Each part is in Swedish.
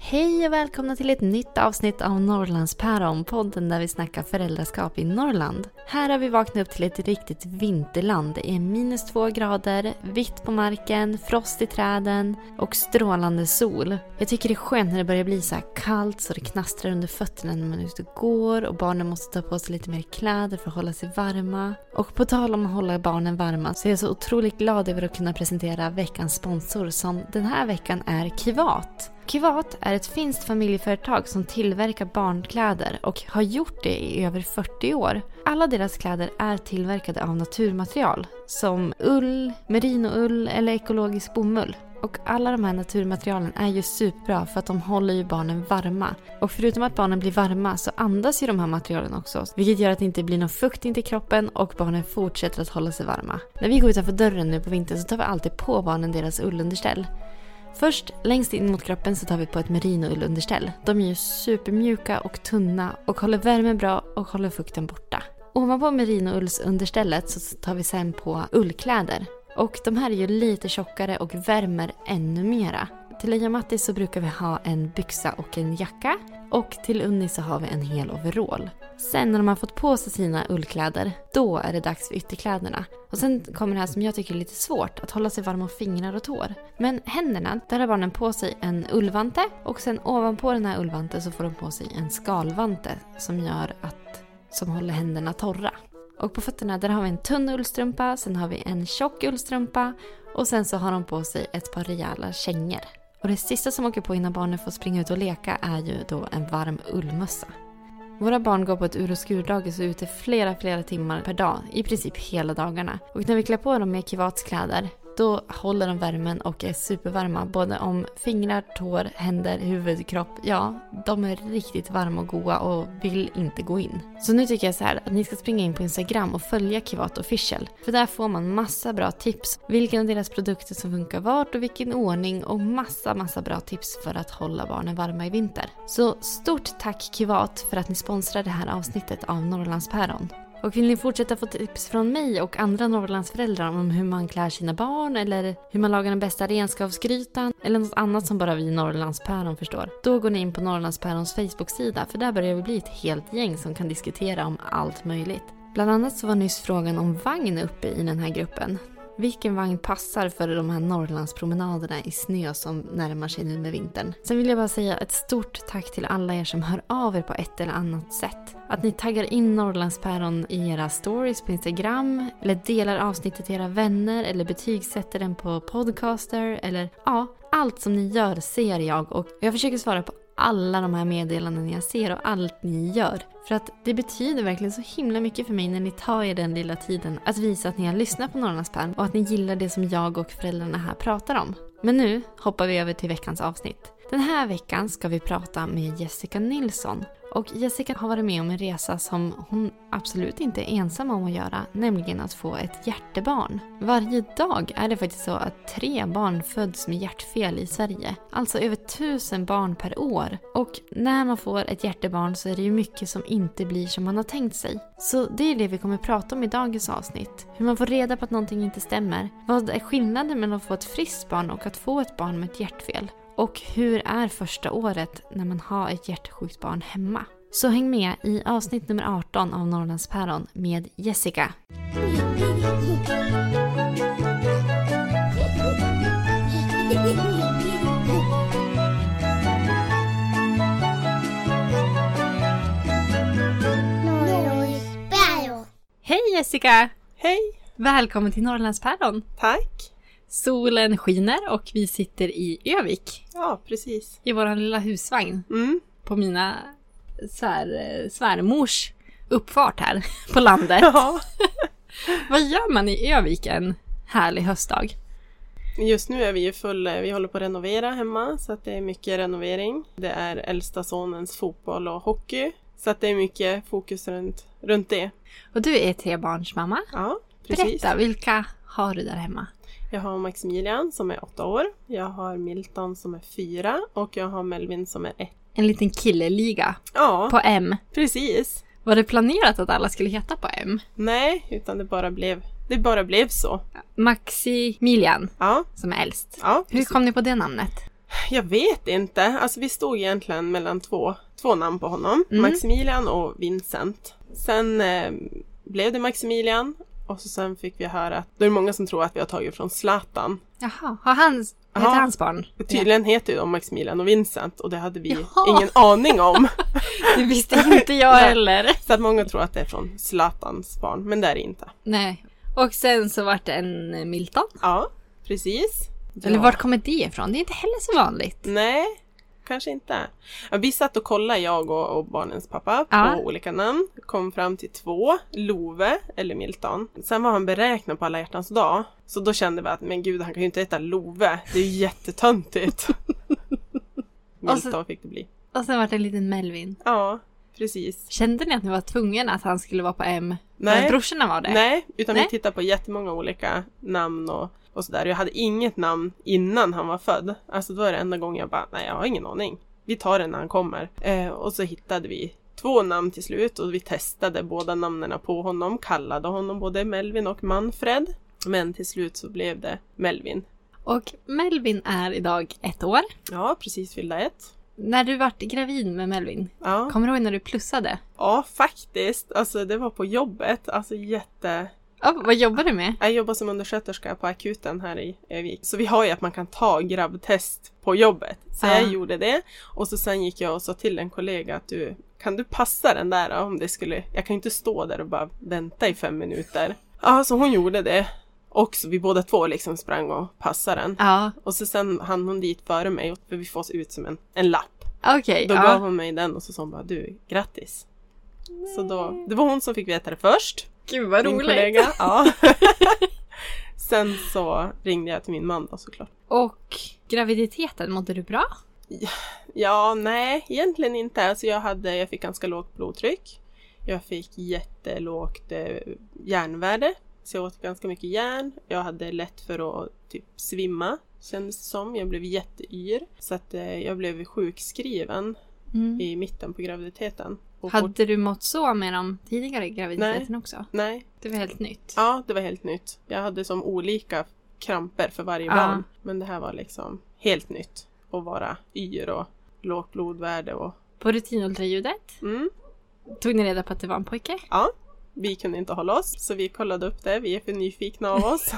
Hej och välkomna till ett nytt avsnitt av Norrlandspäron, podden där vi snackar föräldraskap i Norrland. Här har vi vaknat upp till ett riktigt vinterland. Det är minus två grader, vitt på marken, frost i träden och strålande sol. Jag tycker det är skönt när det börjar bli så här kallt så det knastrar under fötterna när man är ute och går och barnen måste ta på sig lite mer kläder för att hålla sig varma. Och på tal om att hålla barnen varma så är jag så otroligt glad över att kunna presentera veckans sponsor som den här veckan är Kivat. Kivat är ett finskt familjeföretag som tillverkar barnkläder och har gjort det i över 40 år. Alla deras kläder är tillverkade av naturmaterial som ull, merinoull eller ekologisk bomull. Och alla de här naturmaterialen är ju superbra för att de håller ju barnen varma. Och förutom att barnen blir varma så andas ju de här materialen också. Vilket gör att det inte blir någon fukt in till kroppen och barnen fortsätter att hålla sig varma. När vi går utanför dörren nu på vintern så tar vi alltid på barnen deras ullunderställ. Först längst in mot kroppen så tar vi på ett merinoullunderställ. De är ju supermjuka och tunna och håller värmen bra och håller fukten borta. Ovanpå merinoullsunderstället så tar vi sen på ullkläder. Och de här är ju lite tjockare och värmer ännu mera. Till Leia Matti så brukar vi ha en byxa och en jacka. Och till Unni så har vi en hel overall. Sen när de har fått på sig sina ullkläder, då är det dags för ytterkläderna. Och sen kommer det här som jag tycker är lite svårt, att hålla sig varm om fingrar och tår. Men händerna, där har barnen på sig en ullvante och sen ovanpå den här ullvanten så får de på sig en skalvante som gör att, som håller händerna torra. Och på fötterna där har vi en tunn ullstrumpa, sen har vi en tjock ullstrumpa och sen så har de på sig ett par rejäla kängor. Och det sista som åker på innan barnen får springa ut och leka är ju då en varm ullmössa. Våra barn går på ett ur och skurdagis och är ute flera, flera timmar per dag. I princip hela dagarna. Och när vi klär på dem med kivatskläder då håller de värmen och är supervarma. Både om fingrar, tår, händer, huvud, kropp. Ja, de är riktigt varma och goa och vill inte gå in. Så nu tycker jag så här att ni ska springa in på Instagram och följa Kivat official. För där får man massa bra tips. Vilken av deras produkter som funkar vart och vilken ordning och massa, massa bra tips för att hålla barnen varma i vinter. Så stort tack Kivat för att ni sponsrar det här avsnittet av Norrlandspäron. Och vill ni fortsätta få tips från mig och andra Norrlandsföräldrar om hur man klär sina barn eller hur man lagar den bästa renskavsgrytan eller något annat som bara vi Norrlandspäron förstår. Då går ni in på Norrlandspärons Facebook-sida för där börjar vi bli ett helt gäng som kan diskutera om allt möjligt. Bland annat så var nyss frågan om vagn uppe i den här gruppen. Vilken vagn passar för de här Norrlandspromenaderna i snö som närmar sig nu med vintern? Sen vill jag bara säga ett stort tack till alla er som hör av er på ett eller annat sätt. Att ni taggar in Norrlandspäron i era stories på Instagram eller delar avsnittet till era vänner eller betygsätter den på podcaster eller ja, allt som ni gör ser jag och jag försöker svara på alla de här meddelanden jag ser och allt ni gör. För att det betyder verkligen så himla mycket för mig när ni tar er den lilla tiden att visa att ni har lyssnat på Norrlandspärn och att ni gillar det som jag och föräldrarna här pratar om. Men nu hoppar vi över till veckans avsnitt. Den här veckan ska vi prata med Jessica Nilsson. Och Jessica har varit med om en resa som hon absolut inte är ensam om att göra, nämligen att få ett hjärtebarn. Varje dag är det faktiskt så att tre barn föds med hjärtfel i Sverige. Alltså över tusen barn per år. Och när man får ett hjärtebarn så är det ju mycket som inte blir som man har tänkt sig. Så det är det vi kommer prata om i dagens avsnitt. Hur man får reda på att någonting inte stämmer. Vad är skillnaden mellan att få ett friskt barn och att få ett barn med ett hjärtfel? Och hur är första året när man har ett hjärtsjukt barn hemma? Så häng med i avsnitt nummer 18 av Norrlandspäron med Jessica. Hej Jessica! Hej! Välkommen till Norrlandspäron! Tack! Solen skiner och vi sitter i Övik Ja, precis. i vår lilla husvagn Mm. på mina svär, svärmors uppfart här på landet. Ja. Vad gör man i Övik en härlig höstdag? Just nu är vi ju full, vi håller på att renovera hemma så att det är mycket renovering. Det är äldsta sonens fotboll och hockey. Så att det är mycket fokus runt, runt det. Och du är trebarnsmamma. Ja, precis. Berätta, vilka har du där hemma? Jag har Maximilian som är åtta år. Jag har Milton som är fyra och jag har Melvin som är ett. En liten killeliga Ja, på M. precis. Var det planerat att alla skulle heta på M? Nej, utan det bara blev, det bara blev så. Maximilian, Ja, som är äldst. ja. Hur kom ni på det namnet? Jag vet inte. Alltså vi stod egentligen mellan två, två namn på honom. Mm. Maximilian och Vincent. Sen eh, blev det Maximilian och så sen fick vi höra att då är det många som tror att vi har tagit från Zlatan. Jaha, har han, heter hans barn? Tydligen heter de Maximilian och Vincent och det hade vi Jaha. ingen aning om. Det visste inte jag heller. Så att många tror att det är från Zlatans barn, men det är det inte. Nej. Och sen så vart det en Milton. Ja, precis. Eller Ja. vart kommer det ifrån? Det är inte heller så vanligt. Nej, kanske inte. Ja, vi satt och kollade, jag och, och barnens pappa, på Ja. olika namn. Kom fram till två, Love eller Milton. Sen var han beräknad på alla hjärtans dag. Så då kände vi att, men gud, han kan ju inte heta Love. Det är ju jättetöntigt. Milton fick det bli. Och sen vart det en liten Melvin. Ja, precis. Kände ni att ni var tvungna att han skulle vara på M? Nej. Brorsorna var det? Nej, utan Nej. vi tittade på jättemånga olika namn och, och sådär. Jag hade inget namn innan han var född. Alltså då är det enda gången jag bara, nej jag har ingen aning. Vi tar det när han kommer. Eh, och så hittade vi två namn till slut och vi testade båda namnen på honom. Kallade honom både Melvin och Manfred. Men till slut så blev det Melvin. Och Melvin är idag ett år. Ja, precis fyllda ett. När du vart gravid med Melvin, Ja. kommer du ihåg när du plussade? ja, faktiskt. Alltså det var på jobbet. Alltså jätte... Oh, vad jobbar du med? Jag jobbar som undersköterska på akuten här i Övik. Så vi har ju att man kan ta grabbtest på jobbet. Så Ja. jag gjorde det. Och så sen gick jag och sa till en kollega att du, kan du passa den där om det skulle, jag kan ju inte stå där och bara vänta i fem minuter. Ja, så hon gjorde det. Och så vi båda två liksom sprang och passade den. Ja, Och så sen hann hon dit före mig, för vi får se ut som en, en lapp. okej. Då gav ja. hon mig den och så sa hon bara du, grattis. Så då, det var hon som fick veta det först. Gud vad Min roligt. kollega. Ja. Sen så ringde jag till min man då såklart. Och graviditeten, mådde du bra? Ja, nej, egentligen inte. Alltså jag, hade, jag fick ganska lågt blodtryck. Jag fick jättelågt eh, järnvärde. Så jag åt ganska mycket järn. Jag hade lätt för att typ svimma, kändes det som. Jag blev jätteyr. Så att eh, jag blev sjukskriven i mitten på graviditeten. Och fort- Hade du mått så med de tidigare graviditeten också? Nej, Det var helt nytt. Ja, det var helt nytt. Jag hade som olika kramper för varje Ja. barn. Men det här var liksom helt nytt. Att vara yr och lågt blodvärde och... På rutinultraljudet Mm, tog ni reda på att det var en pojke? ja, vi kunde inte hålla oss. Så vi kollade upp det. Vi är för nyfikna av oss.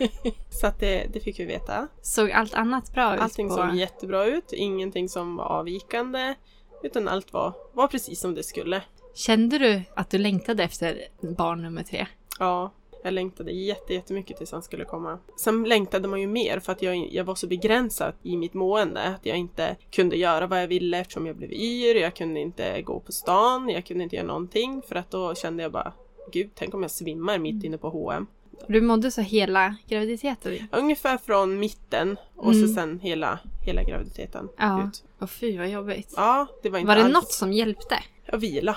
så att det, det fick vi veta. Såg allt annat bra ut? Allting på... såg jättebra ut. Ingenting som var avvikande. Utan allt var, var precis som det skulle. Kände du att du längtade efter barn nummer tre? Ja, jag längtade jätte, jättemycket tills han skulle komma. Sen längtade man ju mer för att jag, jag var så begränsad i mitt mående att jag inte kunde göra vad jag ville eftersom jag blev yr. Jag kunde inte gå på stan, jag kunde inte göra någonting för att då kände jag bara Gud, tänk om jag svimmar mitt inne på H&M. Du mådde så hela graviditeten? Ungefär från mitten och Mm. så sen hela, hela graviditeten Ja. ut. Och fy vad jobbigt. Ja, det var inte var det alls... något som hjälpte? Ja, vila.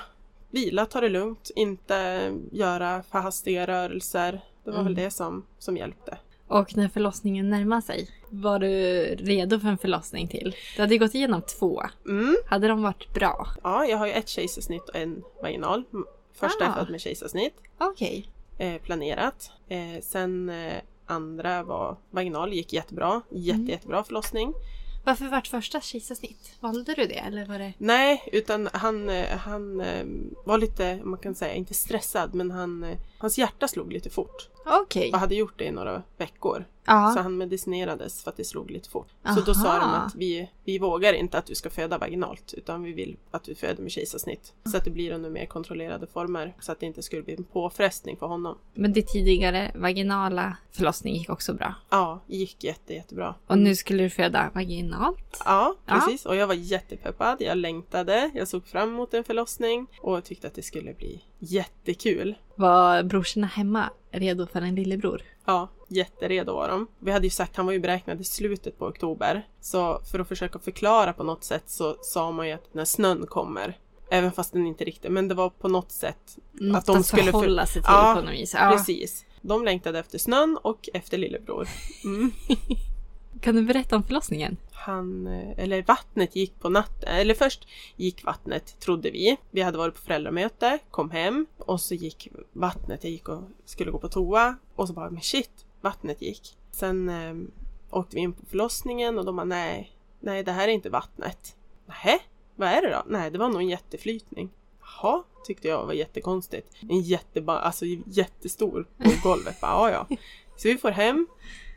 Vila, ta det lugnt, inte göra för hastiga rörelser. Det var Mm. väl det som, som hjälpte. Och när förlossningen närmade sig, var du redo för en förlossning till? Du hade ju gått igenom två. Mm. Hade de varit bra? Ja, jag har ju ett kejsarsnitt och en vaginal. Första Ah. är född med kejsarsnitt, Okej. eh, planerat. Eh, sen eh, andra var vaginal, gick jättebra. Jätte, Mm. jättebra förlossning. Varför vart första kejsarsnitt? Valde du det eller var det? Nej, utan han, eh, han eh, var lite, man kan säga, inte stressad, men han, eh, hans hjärta slog lite fort. Okej. och hade gjort det i några veckor. Så Ja. han medicinerades för att det slog lite fort. Så då sa de Aha. att vi, vi vågar inte att du ska föda vaginalt utan vi vill att du föder med kejsarsnitt. Så att det blir under mer kontrollerade former så att det inte skulle bli en påfrestning för honom. Men det tidigare vaginala förlossning gick också bra. Ja, gick jätte, jättebra. Och nu skulle du föda vaginalt. Ja, Ja. precis. Och jag var jättepeppad. Jag längtade. Jag såg fram emot en förlossning och tyckte att det skulle bli jättekul. Var brorsorna hemma redo för en lillebror? Ja, jätteredo var de. Vi hade ju sagt, han var ju beräknad i slutet på oktober. Så för att försöka förklara på något sätt så sa man ju att när snön kommer, även fast den inte riktigt, men det var på något sätt Något att de skulle för- förhålla sig till Ja, på något vis. Ja. Precis. De längtade efter snön och efter lillebror. Mm. Kan du berätta om förlossningen? Han, eh, eller vattnet gick på natten, eller först gick vattnet trodde vi. Vi hade varit på föräldramöte, kom hem och så gick vattnet, jag gick och skulle gå på toa och så bara men shit, vattnet gick. Sen eh, åkte vi in på förlossningen och de bara nej, nej det här är inte vattnet. Nej, vad är det då? Nej, det var nog en jätteflytning. Jaha, tyckte jag var jättekonstigt. En jätteba, alltså jättestor på golvet. Bara, ja, ja. Så vi får hem,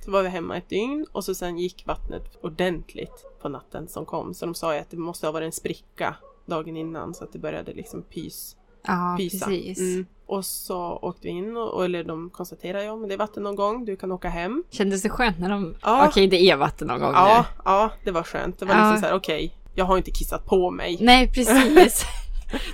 så var vi hemma ett dygn och så sen gick vattnet ordentligt på natten som kom. Så de sa ju att det måste ha varit en spricka dagen innan så att det började liksom pys, Ja, pysa. precis. Mm. Och så åkte vi in och, eller de konstaterade ja men det är vatten någon gång, du kan åka hem. Kändes det skönt när de... Ja. Okej, det är vatten någon gång Ja, nu. ja det var skönt. Det var Ja. liksom så här okej, jag har inte kissat på mig. Nej, precis.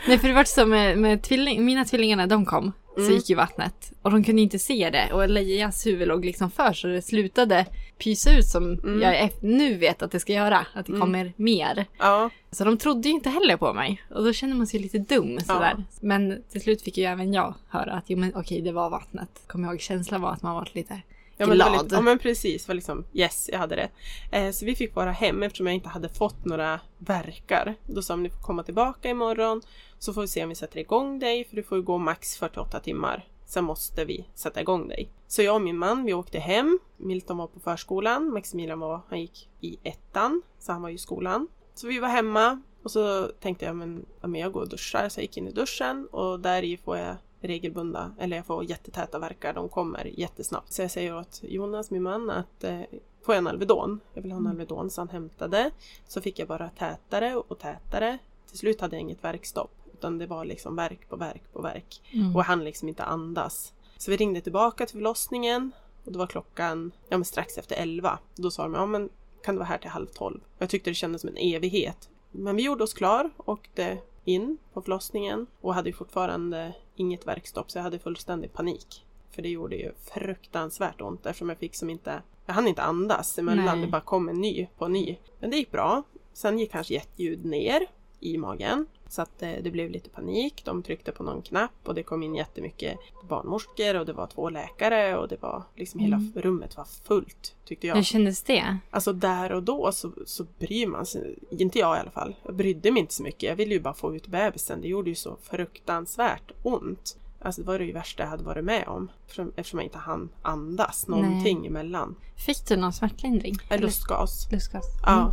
Nej, för det var så med, med tvilling, mina tvillingar när de kom så Mm. gick ju vattnet och de kunde inte se det och Leias huvud låg liksom för så det slutade pysa ut som Mm. jag nu vet att det ska göra, att det kommer mer. Ja, Så de trodde ju inte heller på mig och då känner man sig lite dum sådär. Men till slut fick ju även jag höra att jo men okej det var vattnet. Kommer jag ihåg känslan var att man var lite Ja men, det glad. lite, ja men precis, var liksom yes, jag hade rätt. Eh, så vi fick vara hem eftersom jag inte hade fått några verkar. Då sa de ni får komma tillbaka imorgon så får vi se om vi sätter igång dig för du får ju gå max 48 timmar. Sen måste vi sätta igång dig. Så jag och min man, vi åkte hem. Milton var på förskolan, Maximilian var, han gick i ettan, så han var ju i skolan. Så vi var hemma och så tänkte jag men, ja, men jag går och duschar, så jag gick in i duschen och där i får jag regelbundna, eller jag får jättetäta verkar, de kommer jättesnabbt. Så jag säger åt Jonas, min man, att eh, jag en Alvedon? Jag vill ha en Alvedon, så han hämtade. Så fick jag bara tätare och tätare. Till slut hade jag inget verkstopp, utan det var liksom verk på verk på verk. Mm. Och hann liksom inte andas. Så vi ringde tillbaka till förlossningen och det var klockan ja, men strax efter elva. Då sa de, ja men kan du vara här till halv tolv? Och jag tyckte det kändes som en evighet. Men vi gjorde oss klar, åkte in på förlossningen och hade fortfarande inget verkstopp så jag hade fullständig panik. För det gjorde ju fruktansvärt ont eftersom jag fick som inte, jag hann inte andas emellan, Nej. det bara kom en ny på en ny. Men det gick bra. Sen gick hans hjärtljud ner i magen. Så att eh, det blev lite panik. De tryckte på någon knapp och det kom in jättemycket barnmorskor och det var två läkare och det var liksom hela Mm. rummet var fullt tyckte jag. Hur kändes det? Alltså där och då så, så bryr man sig, inte jag i alla fall. Jag brydde mig inte så mycket. Jag ville ju bara få ut bebisen. Det gjorde ju så fruktansvärt ont. Alltså det var det ju värsta jag hade varit med om. Eftersom, jag inte hann andas någonting Nej. emellan. Fick du någon smärtlindring? Äh, lustgas. Lustgas? Ja.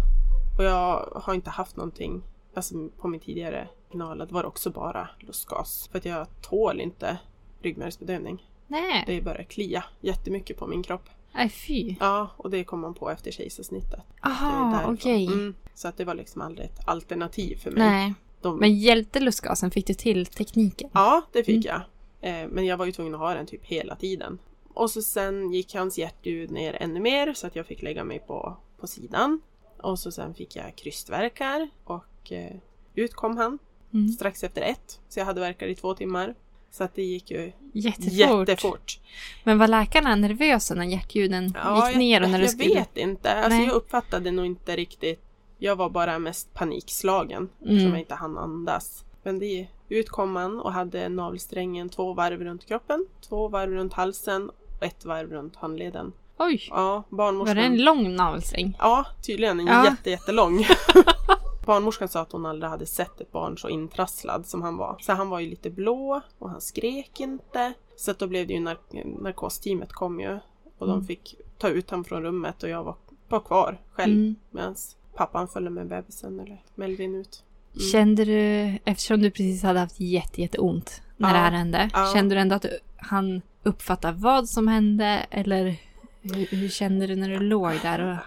Och jag har inte haft någonting, alltså på min tidigare det var också bara lustgas. För att jag tål inte ryggmärgsbedövning. Nej, Det börjar klia jättemycket på min kropp. nej fy. Ja, och det kom man på efter kejsarsnittet. Det är Aha, därifrån. okej. Mm, så att det var liksom aldrig ett alternativ för mig. Nej, De, men hjälpte lustgasen? Fick du till tekniken? Ja, det fick jag. Eh, men jag var ju tvungen att ha den typ hela tiden. Och så sen gick hans hjärtljud ner ännu mer så att jag fick lägga mig på, på sidan. Och så sen fick jag krystvärkar och eh, ut kom han Mm. strax efter ett. Så jag hade verkar i två timmar. Så att det gick ju Jättefort. jättefort. Men var läkarna nervösa när hjärtljuden Ja, gick ner och när jag, du jag skulle... vet inte. Alltså Nej. jag uppfattade nog inte riktigt. Jag var bara mest panikslagen Mm. eftersom jag inte hann andas. Men det ut kom man och hade navelsträngen två varv runt kroppen, två varv runt halsen och ett varv runt handleden. Oj! Ja, Var barnmorskan... det en lång navelsträng? Ja, tydligen en Ja. jätte, jättelång. Barnmorskan sa att hon aldrig hade sett ett barn så intrasslad som han var. Så han var ju lite blå och han skrek inte. Så då blev det ju nark- narkosteamet kom ju och de Mm. fick ta ut honom från rummet och jag var, var kvar själv Mm. medan pappan följde med bebisen eller Melvin ut. Mm. Kände du, eftersom du precis hade haft jätte, jätteont när Ja. det här hände, Ja. kände du ändå att du, han uppfatta vad som hände eller hur, hur kände du när du låg där?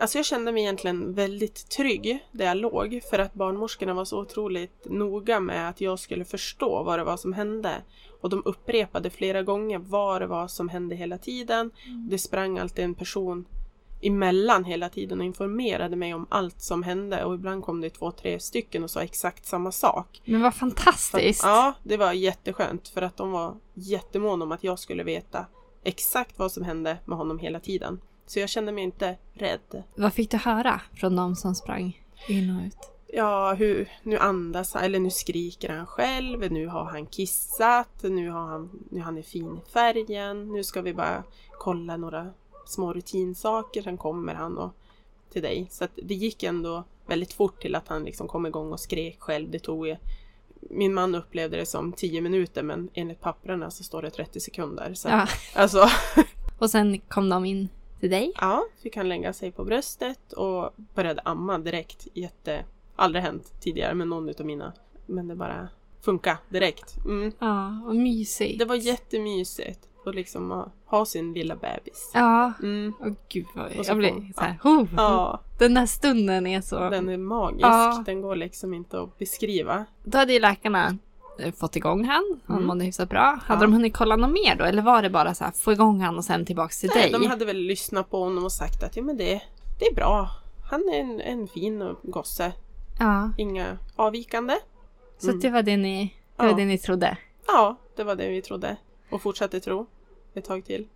Alltså jag kände mig egentligen väldigt trygg där jag låg för att barnmorskorna var så otroligt noga med att jag skulle förstå vad det var som hände. Och de upprepade flera gånger vad det var som hände hela tiden. Det sprang alltid en person emellan hela tiden och informerade mig om allt som hände och ibland kom det två, tre stycken och sa exakt samma sak. Men vad fantastiskt! För, ja, det var jätteskönt för att de var jättemåna om att jag skulle veta exakt vad som hände med honom hela tiden. Så jag kände mig inte rädd. Vad fick du höra från de som sprang in och ut? Ja, hur, nu andas han, eller nu skriker han själv, nu har han kissat, nu har han, nu han är fin i färgen, nu ska vi bara kolla några små rutinsaker, sen kommer han och, till dig. Så att det gick ändå väldigt fort till att han liksom kom igång och skrek själv. Det tog min man upplevde det som 10 minuter men enligt papperna så står det 30 sekunder. Så, Ja. alltså, Och sen kom de in till dig? ja, fick han lägga sig på bröstet och började amma direkt. Jätte, aldrig hänt tidigare med någon utav mina. Men det bara funka direkt. Mm. Ja, vad mysigt. Det var jättemysigt att liksom ha, ha sin lilla bebis. Ja. Mm. Åh gud vad Och så jag blir så här, oh, Ja, Den där stunden är så... den är magisk. Ja. Den går liksom inte att beskriva. Då hade ju läkarna eh, fått igång han. Han Mm. mådde hyfsat bra. Hade Ja. de hunnit kolla något mer då? Eller var det bara så här, få igång han och sen tillbaks till Nej, dig? de hade väl lyssnat på honom och sagt att ja, men det, det är bra. Han är en, en fin gosse. Ja, Inga avvikande. så Mm. det var det ni, det var det ni trodde? Ja, det var det vi trodde. Och fortsatte tro ett tag till.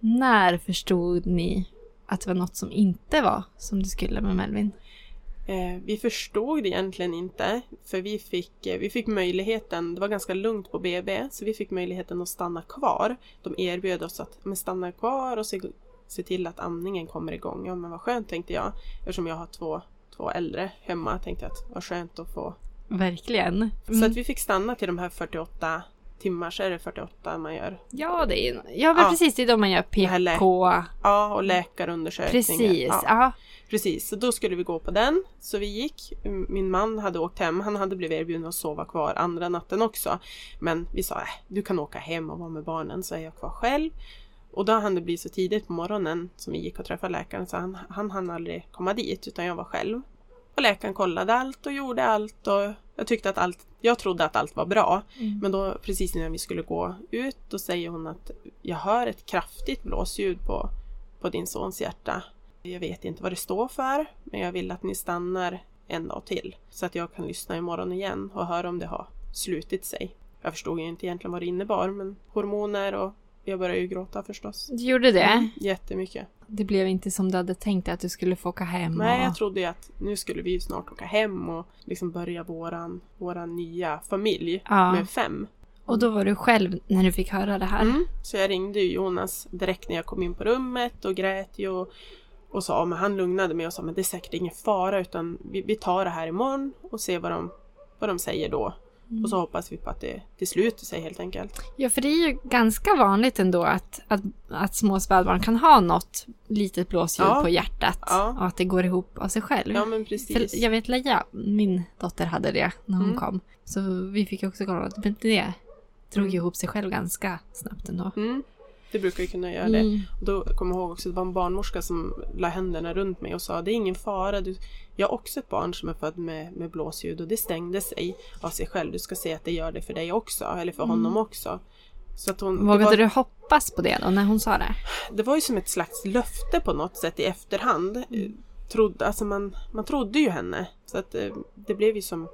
När förstod ni att det var något som inte var som det skulle med Melvin? Eh, vi förstod det egentligen inte, för vi fick, eh, vi fick möjligheten, det var ganska lugnt på BB, så vi fick möjligheten att stanna kvar. De erbjöd oss att men stanna kvar och se, se till att amningen kommer igång. Ja men vad skönt tänkte jag, eftersom jag har två, två äldre hemma, tänkte att vad skönt att få. Verkligen. Så Mm. att vi fick stanna till de här 48 timmar, så är det 48 man gör. Ja, det är. Ja, Ja. precis. Det är då man gör PK. Ja, och läkarundersökningar. Precis. Ja. Ja. Precis, så då skulle vi gå på den. Så vi gick. Min man hade åkt hem. Han hade blivit erbjuden att sova kvar andra natten också. Men vi sa, äh, du kan åka hem och vara med barnen så är jag kvar själv. Och då hann det bli så tidigt på morgonen som vi gick och träffade läkaren så han, han hann aldrig komma dit utan jag var själv. Och läkaren kollade allt och gjorde allt och jag tyckte att allt, jag trodde att allt var bra. Mm. Men då precis innan vi skulle gå ut då säger hon att jag hör ett kraftigt blåsljud på, på din sons hjärta. Jag vet inte vad det står för, men jag vill att ni stannar en dag till. Så att jag kan lyssna imorgon igen och höra om det har slutit sig. Jag förstod ju inte egentligen vad det innebar, men hormoner och jag började ju gråta förstås. Du gjorde det? Mm, jättemycket. Det blev inte som du hade tänkt att du skulle få åka hem? Nej, och... jag trodde ju att nu skulle vi ju snart åka hem och liksom börja våran, våran nya familj Ja. med fem. Och då var du själv när du fick höra det här? Mm. Så jag ringde Jonas direkt när jag kom in på rummet och grät ju och, och sa, men han lugnade mig och sa men det är säkert ingen fara utan vi, vi tar det här imorgon och ser vad de, vad de säger då. Och så hoppas vi på att det, det sluter sig helt enkelt. Ja, för det är ju ganska vanligt ändå att, att, att små spädbarn kan ha något litet blåsljud Ja. på hjärtat Ja. och att det går ihop av sig själv. Ja men För precis. jag vet Leia, min dotter hade det när hon Mm. kom. Så vi fick också kolla att det drog Mm. ihop sig själv ganska snabbt ändå. Mm. Det brukar ju kunna göra det. Mm. Och Då kommer jag ihåg också att det var en barnmorska som la händerna runt mig och sa det är ingen fara. Du, jag har också ett barn som är född med, med blåsljud och det stängde sig av sig själv. Du ska se att det gör det för dig också, eller för honom också. Så att hon, Vågade var, du hoppas på det då när hon sa det? det var ju som ett slags löfte på något sätt i efterhand. Eh, Trodde, alltså man, man trodde ju henne. Så att eh, det blev ju som,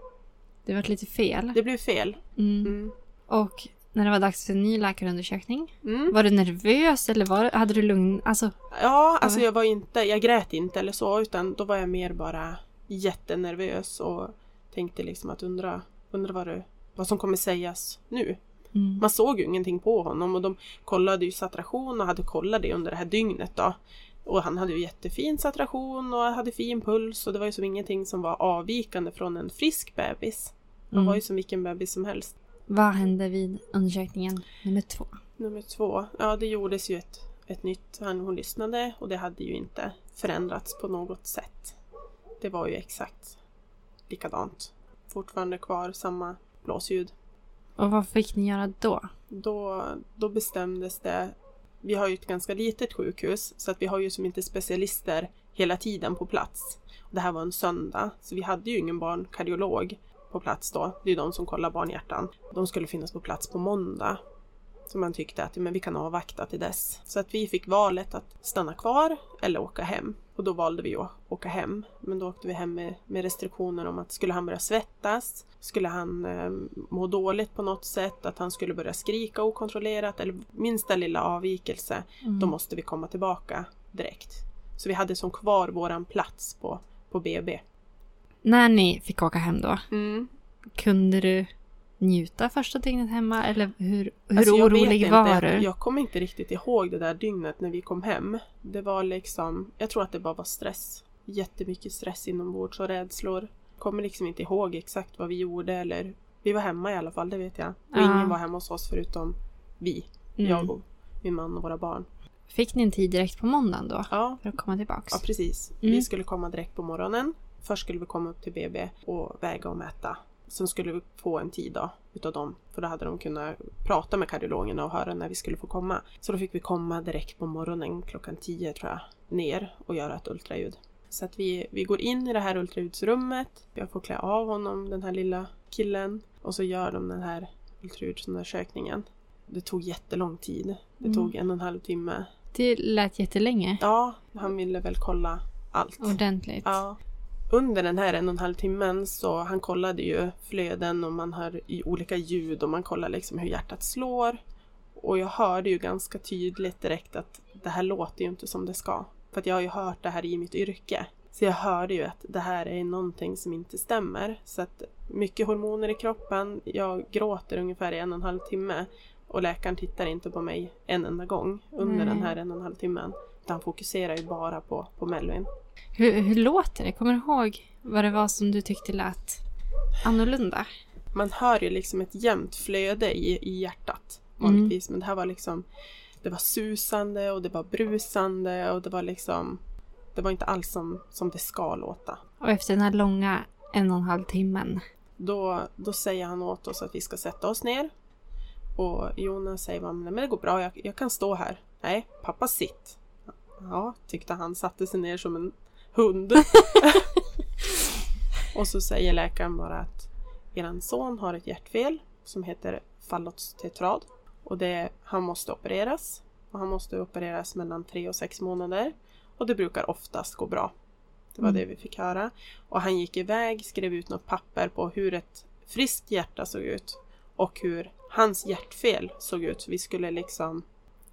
Det var lite fel. det blev fel. Mm. Mm. Och när det var dags för en ny läkarundersökning, Mm. var du nervös eller var, hade du lugn? Alltså, Ja, alltså jag var inte, jag grät inte eller så utan då var jag mer bara jättenervös och tänkte liksom att undra, undra vad, det, vad som kommer sägas nu. mm. Man såg ju ingenting på honom och de kollade ju saturation och hade kollat det under det här dygnet då. Och han hade ju jättefin saturation och hade fin puls och det var ju som ingenting som var avvikande från en frisk bebis. Han Mm. var ju som vilken bebis som helst. Vad hände vid undersökningen nummer två? Nummer två, ja det gjordes ju ett, ett nytt, hon lyssnade och det hade ju inte förändrats på något sätt. Det var ju exakt likadant. Fortfarande kvar samma blåsljud. Och vad fick ni göra då? Då, då bestämdes det vi har ju ett ganska litet sjukhus så att vi har ju som inte specialister hela tiden på plats. Det här var en söndag så vi hade ju ingen barnkardiolog på plats då. Det är de som kollar barnhjärtan. De skulle finnas på plats på måndag. Så man tyckte att men vi kan avvakta till dess. Så att vi fick valet att stanna kvar eller åka hem. Och då valde vi att åka hem. Men då åkte vi hem med, med restriktioner om att skulle han börja svettas, skulle han eh, må dåligt på något sätt, att han skulle börja skrika okontrollerat eller minsta lilla avvikelse, Mm. då måste vi komma tillbaka direkt. Så vi hade som kvar våran plats på, på BB. När ni fick åka hem då, Mm. kunde du njuta första dygnet hemma eller hur, hur Alltså, orolig var du? Jag kommer inte riktigt ihåg det där dygnet när vi kom hem. Det var liksom, jag tror att det bara var stress. Jättemycket stress inombords och rädslor. Kommer liksom inte ihåg exakt vad vi gjorde eller vi var hemma i alla fall, det vet jag. Och Ja. ingen var hemma hos oss förutom vi. Mm. Jag och min man och våra barn. Fick ni en tid direkt på måndagen då? Ja, För att komma tillbaks? ja precis. Mm. Vi skulle komma direkt på morgonen. Först skulle vi komma upp till BB och väga och mäta. Sen skulle vi få en tid då utav dem. För då hade de kunnat prata med kardiologerna och höra när vi skulle få komma. Så då fick vi komma direkt på morgonen klockan 10 tror jag. Ner och göra ett ultraljud. Så att vi, vi går in i det här ultraljudsrummet. Jag får klä av honom, den här lilla killen. Och så gör de den här ultraljudsundersökningen. Det tog jättelång tid. Det Mm. tog en och en halv timme. Det lät jättelänge. Ja, han ville väl kolla allt. Ordentligt. Ja. Under den här en och en halv timmen så han kollade ju flöden och man hör i olika ljud och man kollar liksom hur hjärtat slår. Och jag hörde ju ganska tydligt direkt att det här låter ju inte som det ska. För att jag har ju hört det här i mitt yrke. Så jag hörde ju att det här är någonting som inte stämmer. Så att mycket hormoner i kroppen, jag gråter ungefär i en och en halv timme. Och läkaren tittar inte på mig en enda gång under Nej. den här en och en halv timmen. Utan han fokuserar ju bara på, på Melvin. Hur, hur låter det? Kommer du ihåg vad det var som du tyckte lät annorlunda? man hör ju liksom ett jämnt flöde i, i hjärtat Mm. vanligtvis. Men det här var liksom Det var susande och det var brusande och det var liksom Det var inte alls som, som det ska låta. Och efter den här långa en och en halv timmen. Då, då säger han åt oss att vi ska sätta oss ner. Och Jonas säger bara, men det går bra, jag, jag kan stå här. Nej, pappa sitt. Ja, tyckte han, satte sig ner som en hund. och så säger läkaren bara att eran son har ett hjärtfel som heter fallotstetrad. Och det, han måste opereras. Och han måste opereras mellan tre och sex månader. Och det brukar oftast gå bra. Det var Mm. det vi fick höra. Och han gick iväg, skrev ut något papper på hur ett friskt hjärta såg ut. Och hur hans hjärtfel såg ut. Så vi skulle liksom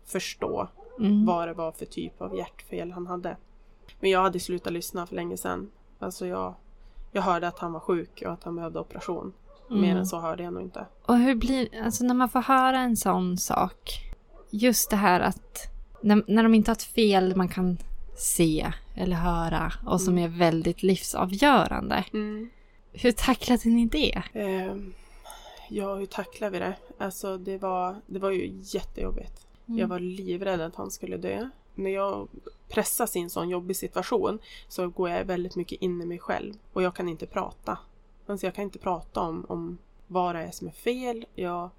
förstå Mm. vad det var för typ av hjärtfel han hade. Men jag hade slutat lyssna för länge sedan. Alltså jag, jag hörde att han var sjuk och att han behövde operation. Mer Mm. än så hörde jag nog inte. Och hur blir, alltså när man får höra en sån sak. Just det här att när, när de inte har ett fel man kan se eller höra och som är väldigt livsavgörande. Hur tacklade ni det? Ehm, ja, hur tacklar vi det? Alltså det var, det var ju jättejobbigt. Jag var livrädd att han skulle dö. När jag pressas i en sån jobbig situation så går jag väldigt mycket in i mig själv. Och jag kan inte prata. Alltså jag kan inte prata om, om vad det är som är fel. Jag,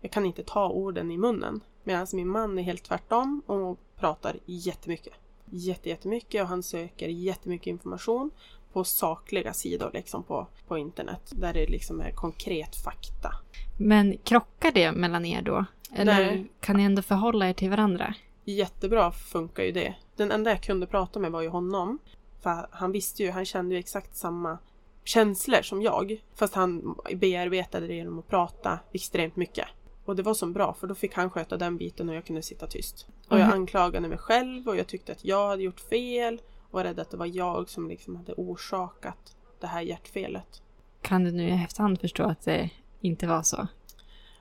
jag kan inte ta orden i munnen. Medan min man är helt tvärtom och pratar jättemycket. Jätte, jättemycket och han söker jättemycket information på sakliga sidor liksom på, på internet. Där det liksom är konkret fakta. Men krockar det mellan er då? Eller Nej. kan ni ändå förhålla er till varandra? Jättebra funkar ju det. Den enda jag kunde prata med var ju honom. För han visste ju, han kände ju exakt samma känslor som jag. Fast han bearbetade det genom att prata extremt mycket. Och det var så bra för då fick han sköta den biten och jag kunde sitta tyst. Och jag Mhm. anklagade mig själv och jag tyckte att jag hade gjort fel. Och var rädd att det var jag som liksom hade orsakat det här hjärtfelet. Kan du nu i efterhand förstå att det inte var så?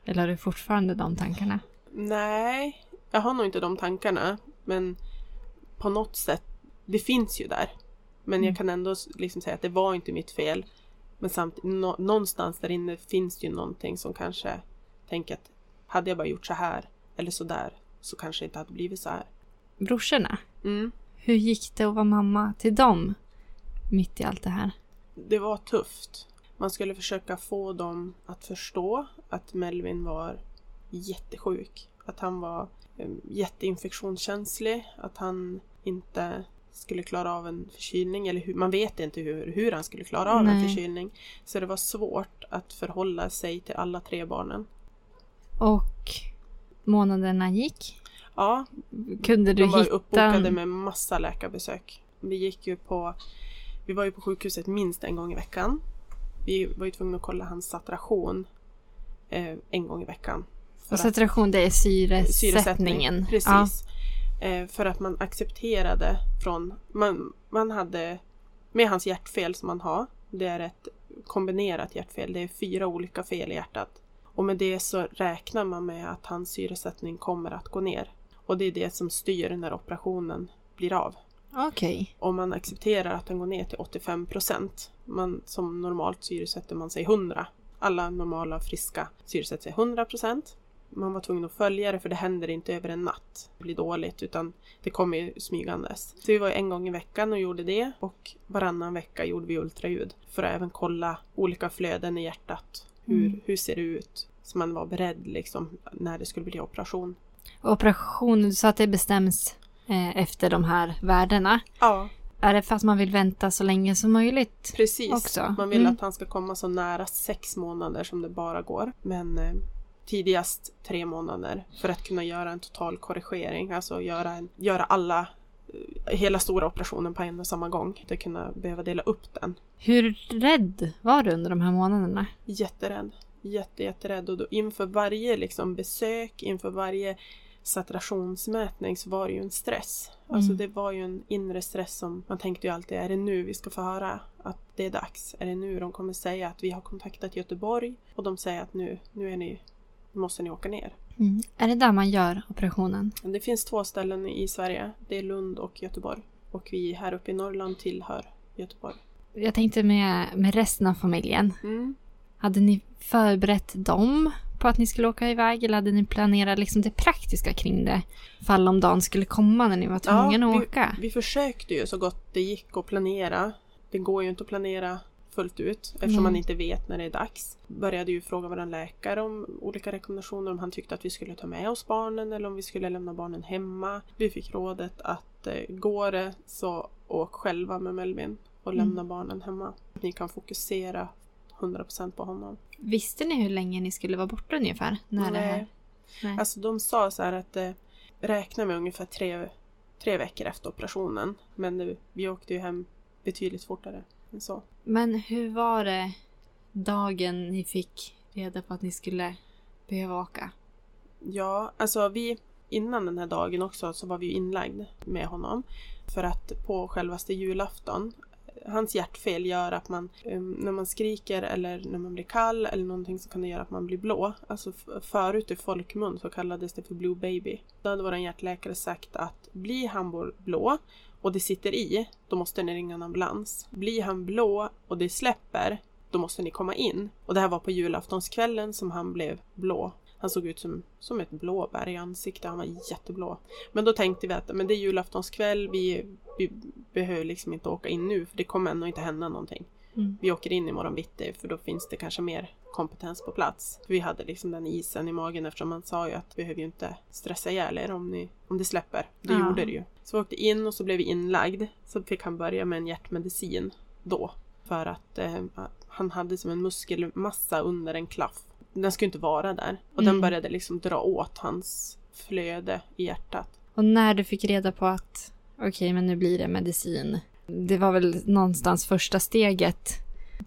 Eller har du fortfarande de tankarna? Nej, jag har nog inte de tankarna. Men på något sätt, det finns ju där. Men jag kan ändå liksom säga att det var inte mitt fel. Men samtidigt, nå- någonstans där inne finns det ju någonting som kanske tänker att hade jag bara gjort så här eller så där så kanske det inte hade blivit så här. Brorsorna, Mm. hur gick det att vara mamma till dem mitt i allt det här? det var tufft. Man skulle försöka få dem att förstå att Melvin var jättesjuk. Att han var um, jätteinfektionskänslig. Att han inte skulle klara av en förkylning. Eller hur, man vet inte hur, hur han skulle klara av Nej. en förkylning. Så det var svårt att förhålla sig till alla tre barnen. Och månaderna gick. Ja, Kunde du de var hitta... uppbokade med massa läkarbesök. Vi gick ju på... Vi var ju på sjukhuset minst en gång i veckan. Vi var ju tvungna att kolla hans saturation eh, en gång i veckan. Och saturation det är syresättningen. Precis. Eh, för att man accepterade från... Man, man hade... Med hans hjärtfel som man har. Det är ett kombinerat hjärtfel. Det är fyra olika fel i hjärtat. Och med det så räknar man med att hans syresättning kommer att gå ner. Och det är det som styr när operationen blir av. Ja. Okej. Om man accepterar att den går ner till 85 procent. Som normalt syresätter man sig 100. Alla normala friska syresätter sig 100 procent. Man var tvungen att följa det för det händer inte över en natt. Det blir dåligt utan det kommer ju smygandes. Så vi var en gång i veckan och gjorde det och varannan vecka gjorde vi ultraljud. För att även kolla olika flöden i hjärtat. Hur, Mm. hur ser det ut? Så man var beredd liksom när det skulle bli operation. Och Operationen, du sa att det bestäms eh, efter de här värdena. Ja, Är det för att man vill vänta så länge som möjligt? Precis. också. Man vill Mm. att han ska komma så nära sex månader som det bara går. Men eh, tidigast tre månader för att kunna göra en total korrigering. Alltså göra, en, göra alla, eh, hela stora operationen på en och samma gång. Att kunna behöva dela upp den. Hur rädd var du under de här månaderna? Jätterädd. Jätte, jätterädd. Och då inför varje liksom, besök, inför varje saturationsmätning så var det ju en stress. Alltså Mm. det var ju en inre stress som man tänkte ju alltid, är det nu vi ska få höra att det är dags? Är det nu de kommer säga att vi har kontaktat Göteborg och de säger att nu, nu är ni, måste ni åka ner. Mm. Är det där man gör operationen? Det finns två ställen i Sverige, det är Lund och Göteborg. Och vi här uppe i Norrland tillhör Göteborg. Jag tänkte med, med resten av familjen. Mm. Hade ni förberett dem på att ni skulle åka iväg eller hade ni planerat liksom det praktiska kring det? Fall om dagen skulle komma när ni var tvungna att åka. vi, vi försökte ju så gott det gick att planera. Det går ju inte att planera fullt ut eftersom Nej. man inte vet när det är dags. Började ju fråga vår läkare om olika rekommendationer om han tyckte att vi skulle ta med oss barnen eller om vi skulle lämna barnen hemma. Vi fick rådet att eh, går det så åk själva med Melvin och Mm. lämna barnen hemma. Ni kan fokusera 100% på honom. Visste ni hur länge ni skulle vara borta ungefär? När det här? Nej. Alltså de sa så här att eh, räkna med ungefär tre, tre veckor efter operationen. Men det, vi åkte ju hem betydligt fortare så. Men hur var det dagen ni fick reda på att ni skulle behöva åka? Ja, alltså vi innan den här dagen också så var vi ju inlagd med honom. För att på självaste julafton Hans hjärtfel gör att man eh, när man skriker eller när man blir kall eller någonting så kan det göra att man blir blå. Alltså förut i folkmun så kallades det för blue baby. Då hade vår hjärtläkare sagt att blir han bl- blå och det sitter i, då måste ni ringa en ambulans. Blir han blå och det släpper, då måste ni komma in. Och det här var på julaftonskvällen som han blev blå. Han såg ut som, som ett blåbär i ansiktet, han var jätteblå. Men då tänkte vi att men det är julaftonskväll, vi, vi behöver liksom inte åka in nu för det kommer ändå inte hända någonting. Mm. Vi åker in imorgon bitti för då finns det kanske mer kompetens på plats. Vi hade liksom den isen i magen eftersom man sa ju att vi behöver ju inte stressa ihjäl er om, ni, om det släpper. Det Ja. gjorde det ju. Så vi åkte in och så blev vi inlagd. Så fick han börja med en hjärtmedicin då. För att eh, han hade som en muskelmassa under en klaff. Den skulle inte vara där. Och den Mm. började liksom dra åt hans flöde i hjärtat. Och när du fick reda på att okej, men nu blir det medicin. Det var väl någonstans första steget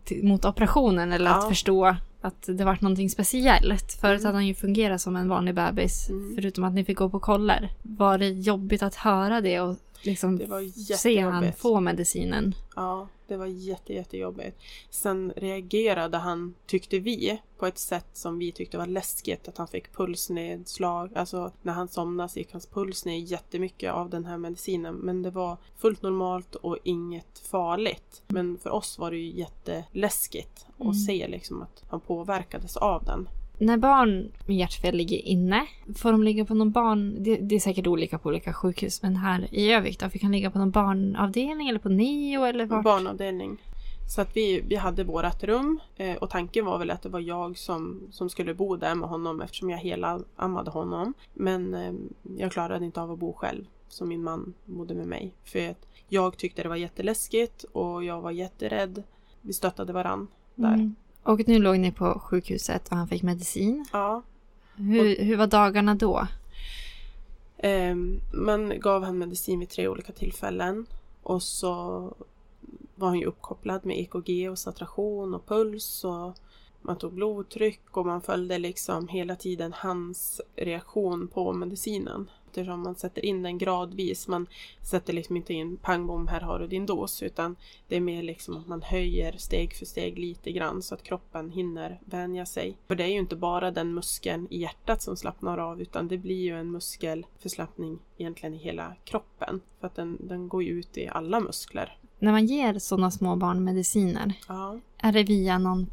till, mot operationen eller att Ja. förstå att det var någonting speciellt. Förut Mm. hade han ju fungerat som en vanlig bebis, Mm. förutom att ni fick gå på koller. Var det jobbigt att höra det och liksom Det var se han få medicinen? Ja, det var jätte, jättejobbigt. Sen reagerade han, tyckte vi, på ett sätt som vi tyckte var läskigt. Att han fick pulsnedslag. Alltså när han somnade så gick hans puls ner jättemycket av den här medicinen. Men det var fullt normalt och inget farligt. Men för oss var det ju jätteläskigt Mm. att se liksom att han påverkades av den. När barn med hjärtfel ligger inne, får de ligga på någon barn... Det, det är säkert olika på olika sjukhus, men här i Övik då, fick han ligga på någon barnavdelning eller på NIO eller vart? Barnavdelning. Så att vi, vi hade vårat rum eh, och tanken var väl att det var jag som, som skulle bo där med honom eftersom jag hela ammade honom. Men eh, jag klarade inte av att bo själv så min man bodde med mig. För jag tyckte det var jätteläskigt och jag var jätterädd. Vi stöttade varann där. Mm. Och nu låg ni på sjukhuset och han fick medicin. Ja, Hur, hur var dagarna då? Eh, man gav han medicin vid tre olika tillfällen och så var han ju uppkopplad med EKG och saturation och puls och man tog blodtryck och man följde liksom hela tiden hans reaktion på medicinen. Eftersom man sätter in den gradvis. Man sätter liksom inte in pang bom, här har du din dos. Utan det är mer liksom att man höjer steg för steg lite grann så att kroppen hinner vänja sig. För det är ju inte bara den muskeln i hjärtat som slappnar av utan det blir ju en muskelförslappning egentligen i hela kroppen. För att den, den går ju ut i alla muskler. När man ger sådana små barn mediciner, Ja. är det via någon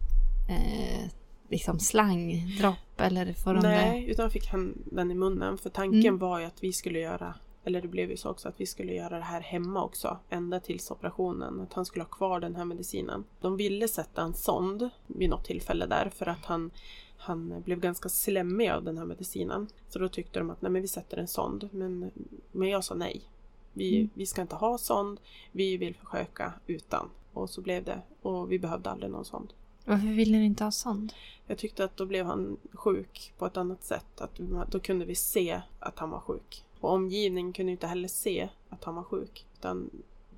eh, liksom slangdropp eller får de Nej, det? utan fick han den i munnen. För tanken Mm. var ju att vi skulle göra, eller det blev ju så också, att vi skulle göra det här hemma också. Ända tills operationen. Att han skulle ha kvar den här medicinen. De ville sätta en sond vid något tillfälle där för att han han blev ganska slemmig av den här medicinen. Så då tyckte de att nej men vi sätter en sond. Men, men jag sa nej. Vi, Mm. vi ska inte ha sond. Vi vill försöka utan. Och så blev det. Och vi behövde aldrig någon sond. Varför ville ni inte ha sånt? Jag tyckte att då blev han sjuk på ett annat sätt. Att då kunde vi se att han var sjuk. Och omgivningen kunde inte heller se att han var sjuk. Utan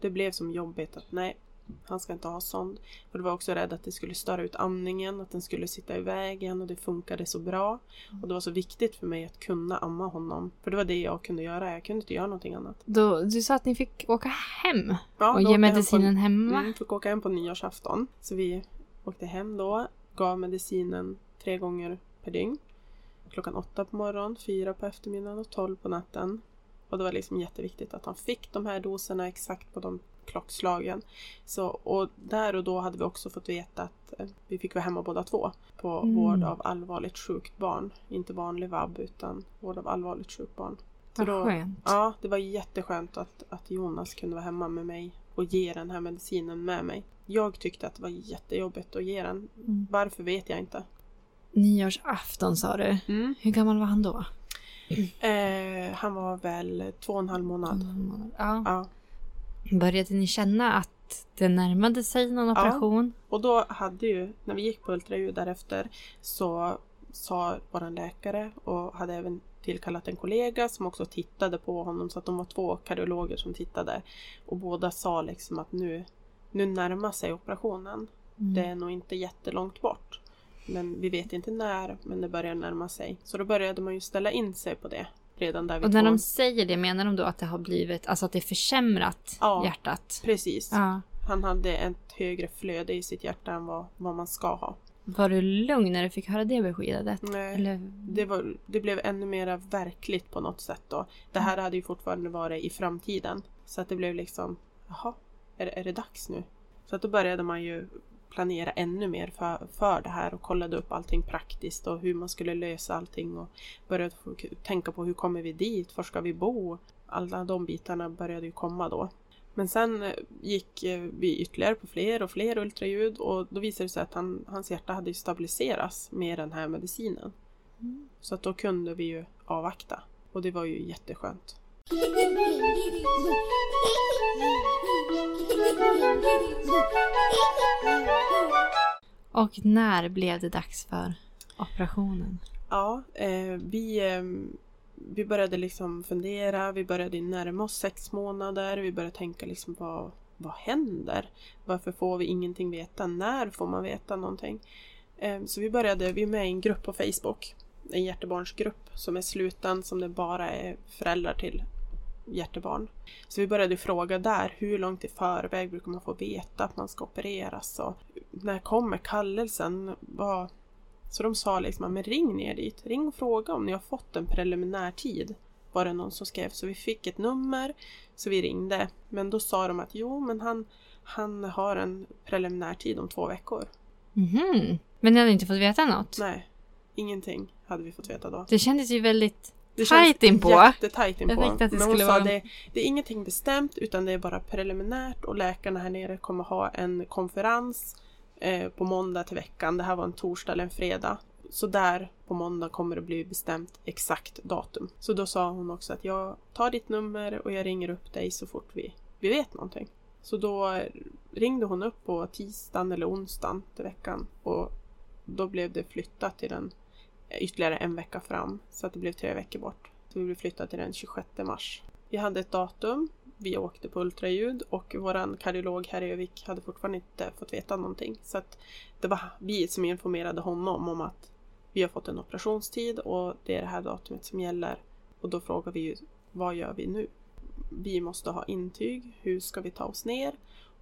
det blev som jobbigt att nej, han ska inte ha sond. Och det var också rädd att det skulle störa ut amningen, att den skulle sitta i vägen och det funkade så bra. Och det var så viktigt för mig att kunna amma honom. För det var det jag kunde göra, jag kunde inte göra någonting annat. Då, du sa att ni fick åka hem Ja, och ge medicinen hem hemma. Mm, fick åka hem på nyårsafton. Så vi åkte hem då, gav medicinen tre gånger per dygn. Klockan åtta på morgonen, fyra på eftermiddagen och tolv på natten. Och det var liksom jätteviktigt att han fick de här doserna exakt på de klockslagen. Så, och där och då hade vi också fått veta att eh, vi fick vara hemma båda två på Mm. vård av allvarligt sjukt barn. Inte vanlig vab utan vård av allvarligt sjukt barn. Så Vad då- skönt. Ja, det var jätteskönt att, att Jonas kunde vara hemma med mig och ge den här medicinen med mig. Jag tyckte att det var jättejobbigt att ge den. Mm. Varför vet jag inte. Nyårsafton sa du. Hur gammal var han då? Eh, han var väl två och en halv månad. Ja. Ja. Började ni känna att det närmade sig någon operation? Och då hade ju, när vi gick på ultraljud därefter, så sa vår läkare och hade även tillkallat en kollega som också tittade på honom. Så att de var två kardiologer som tittade. Och båda sa liksom att nu, nu närmar sig operationen. Mm. Det är nog inte jättelångt bort. Men vi vet inte när, men det börjar närma sig. Så då började man ju ställa in sig på det. Redan där Och när två. de säger det, menar de då att det har blivit, alltså att det är försämrat Ja. hjärtat? Precis. Ja. Han hade ett högre flöde i sitt hjärta än vad, vad man ska ha. Var du lugn när du fick höra det beskedet? Nej, Eller? det, var, det blev ännu mer verkligt på något sätt då. Det här hade ju fortfarande varit i framtiden. Så att det blev liksom, jaha, är, det- är det dags nu? Så att då började man ju planera ännu mer för, för det här och kollade upp allting praktiskt och hur man skulle lösa allting och började tänka på hur kommer vi dit, var ska vi bo? Alla de bitarna började ju komma då. Men sen eh, gick eh, vi ytterligare på fler och fler ultraljud och då visade det sig att han, hans hjärta hade stabiliserats med den här medicinen. Så att då kunde vi ju avvakta. Och det var ju jätteskönt. Och när blev det dags för operationen? Ja, eh, vi, eh, vi började liksom fundera. Vi började närma oss sex månader. Vi började tänka liksom vad, vad händer? Varför får vi ingenting veta? När får man veta någonting? Ehm, så vi började, vi är med i en grupp på Facebook. En hjärtebarnsgrupp som är sluten som det bara är föräldrar till hjärtebarn. Så vi började fråga där, hur långt i förväg brukar man få veta att man ska opereras? Och när kommer kallelsen? Vad, så de sa liksom, men ring ner dit. Ring och fråga om ni har fått en preliminär tid. Var det någon som skrev. Så vi fick ett nummer. Så vi ringde. Men då sa de att jo, men han, han har en preliminär tid om två veckor. Mhm. Men ni hade inte fått veta något? Nej, ingenting hade vi fått veta då. Det kändes ju väldigt Det Tajt inpå. Jättetajt inpå. Jag att det Men hon skulle sa vara- det, det är ingenting bestämt utan det är bara preliminärt och läkarna här nere kommer ha en konferens eh, på måndag till veckan. Det här var en torsdag eller en fredag. Så där på måndag kommer det bli bestämt exakt datum. Så då sa hon också att jag tar ditt nummer och jag ringer upp dig så fort vi, vi vet någonting. Så då ringde hon upp på tisdagen eller onsdagen till veckan och då blev det flyttat till den ytterligare en vecka fram så att det blev tre veckor bort. Så vi blev flyttade till den 26 mars. Vi hade ett datum, vi åkte på ultraljud och våran kardiolog här i Övik hade fortfarande inte fått veta någonting. Så att det var vi som informerade honom om att vi har fått en operationstid och det är det här datumet som gäller. Och då frågar vi ju, vad gör vi nu? Vi måste ha intyg, hur ska vi ta oss ner?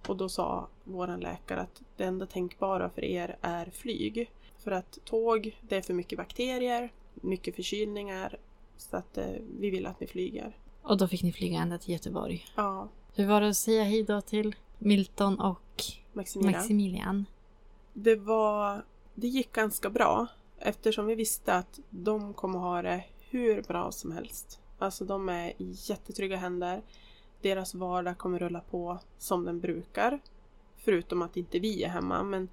Och då sa våran läkare att det enda tänkbara för er är flyg. För att tåg, det är för mycket bakterier, mycket förkylningar. Så att eh, vi vill att ni flyger. Och då fick ni flyga ända till Göteborg. Ja, Hur var det att säga hej då till Milton och Maximilian. Maximilian? Det var... Det gick ganska bra. Eftersom vi visste att de kommer ha det hur bra som helst. Alltså de är i jättetrygga händer. Deras vardag kommer rulla på som den brukar. Förutom att inte vi är hemma. Men,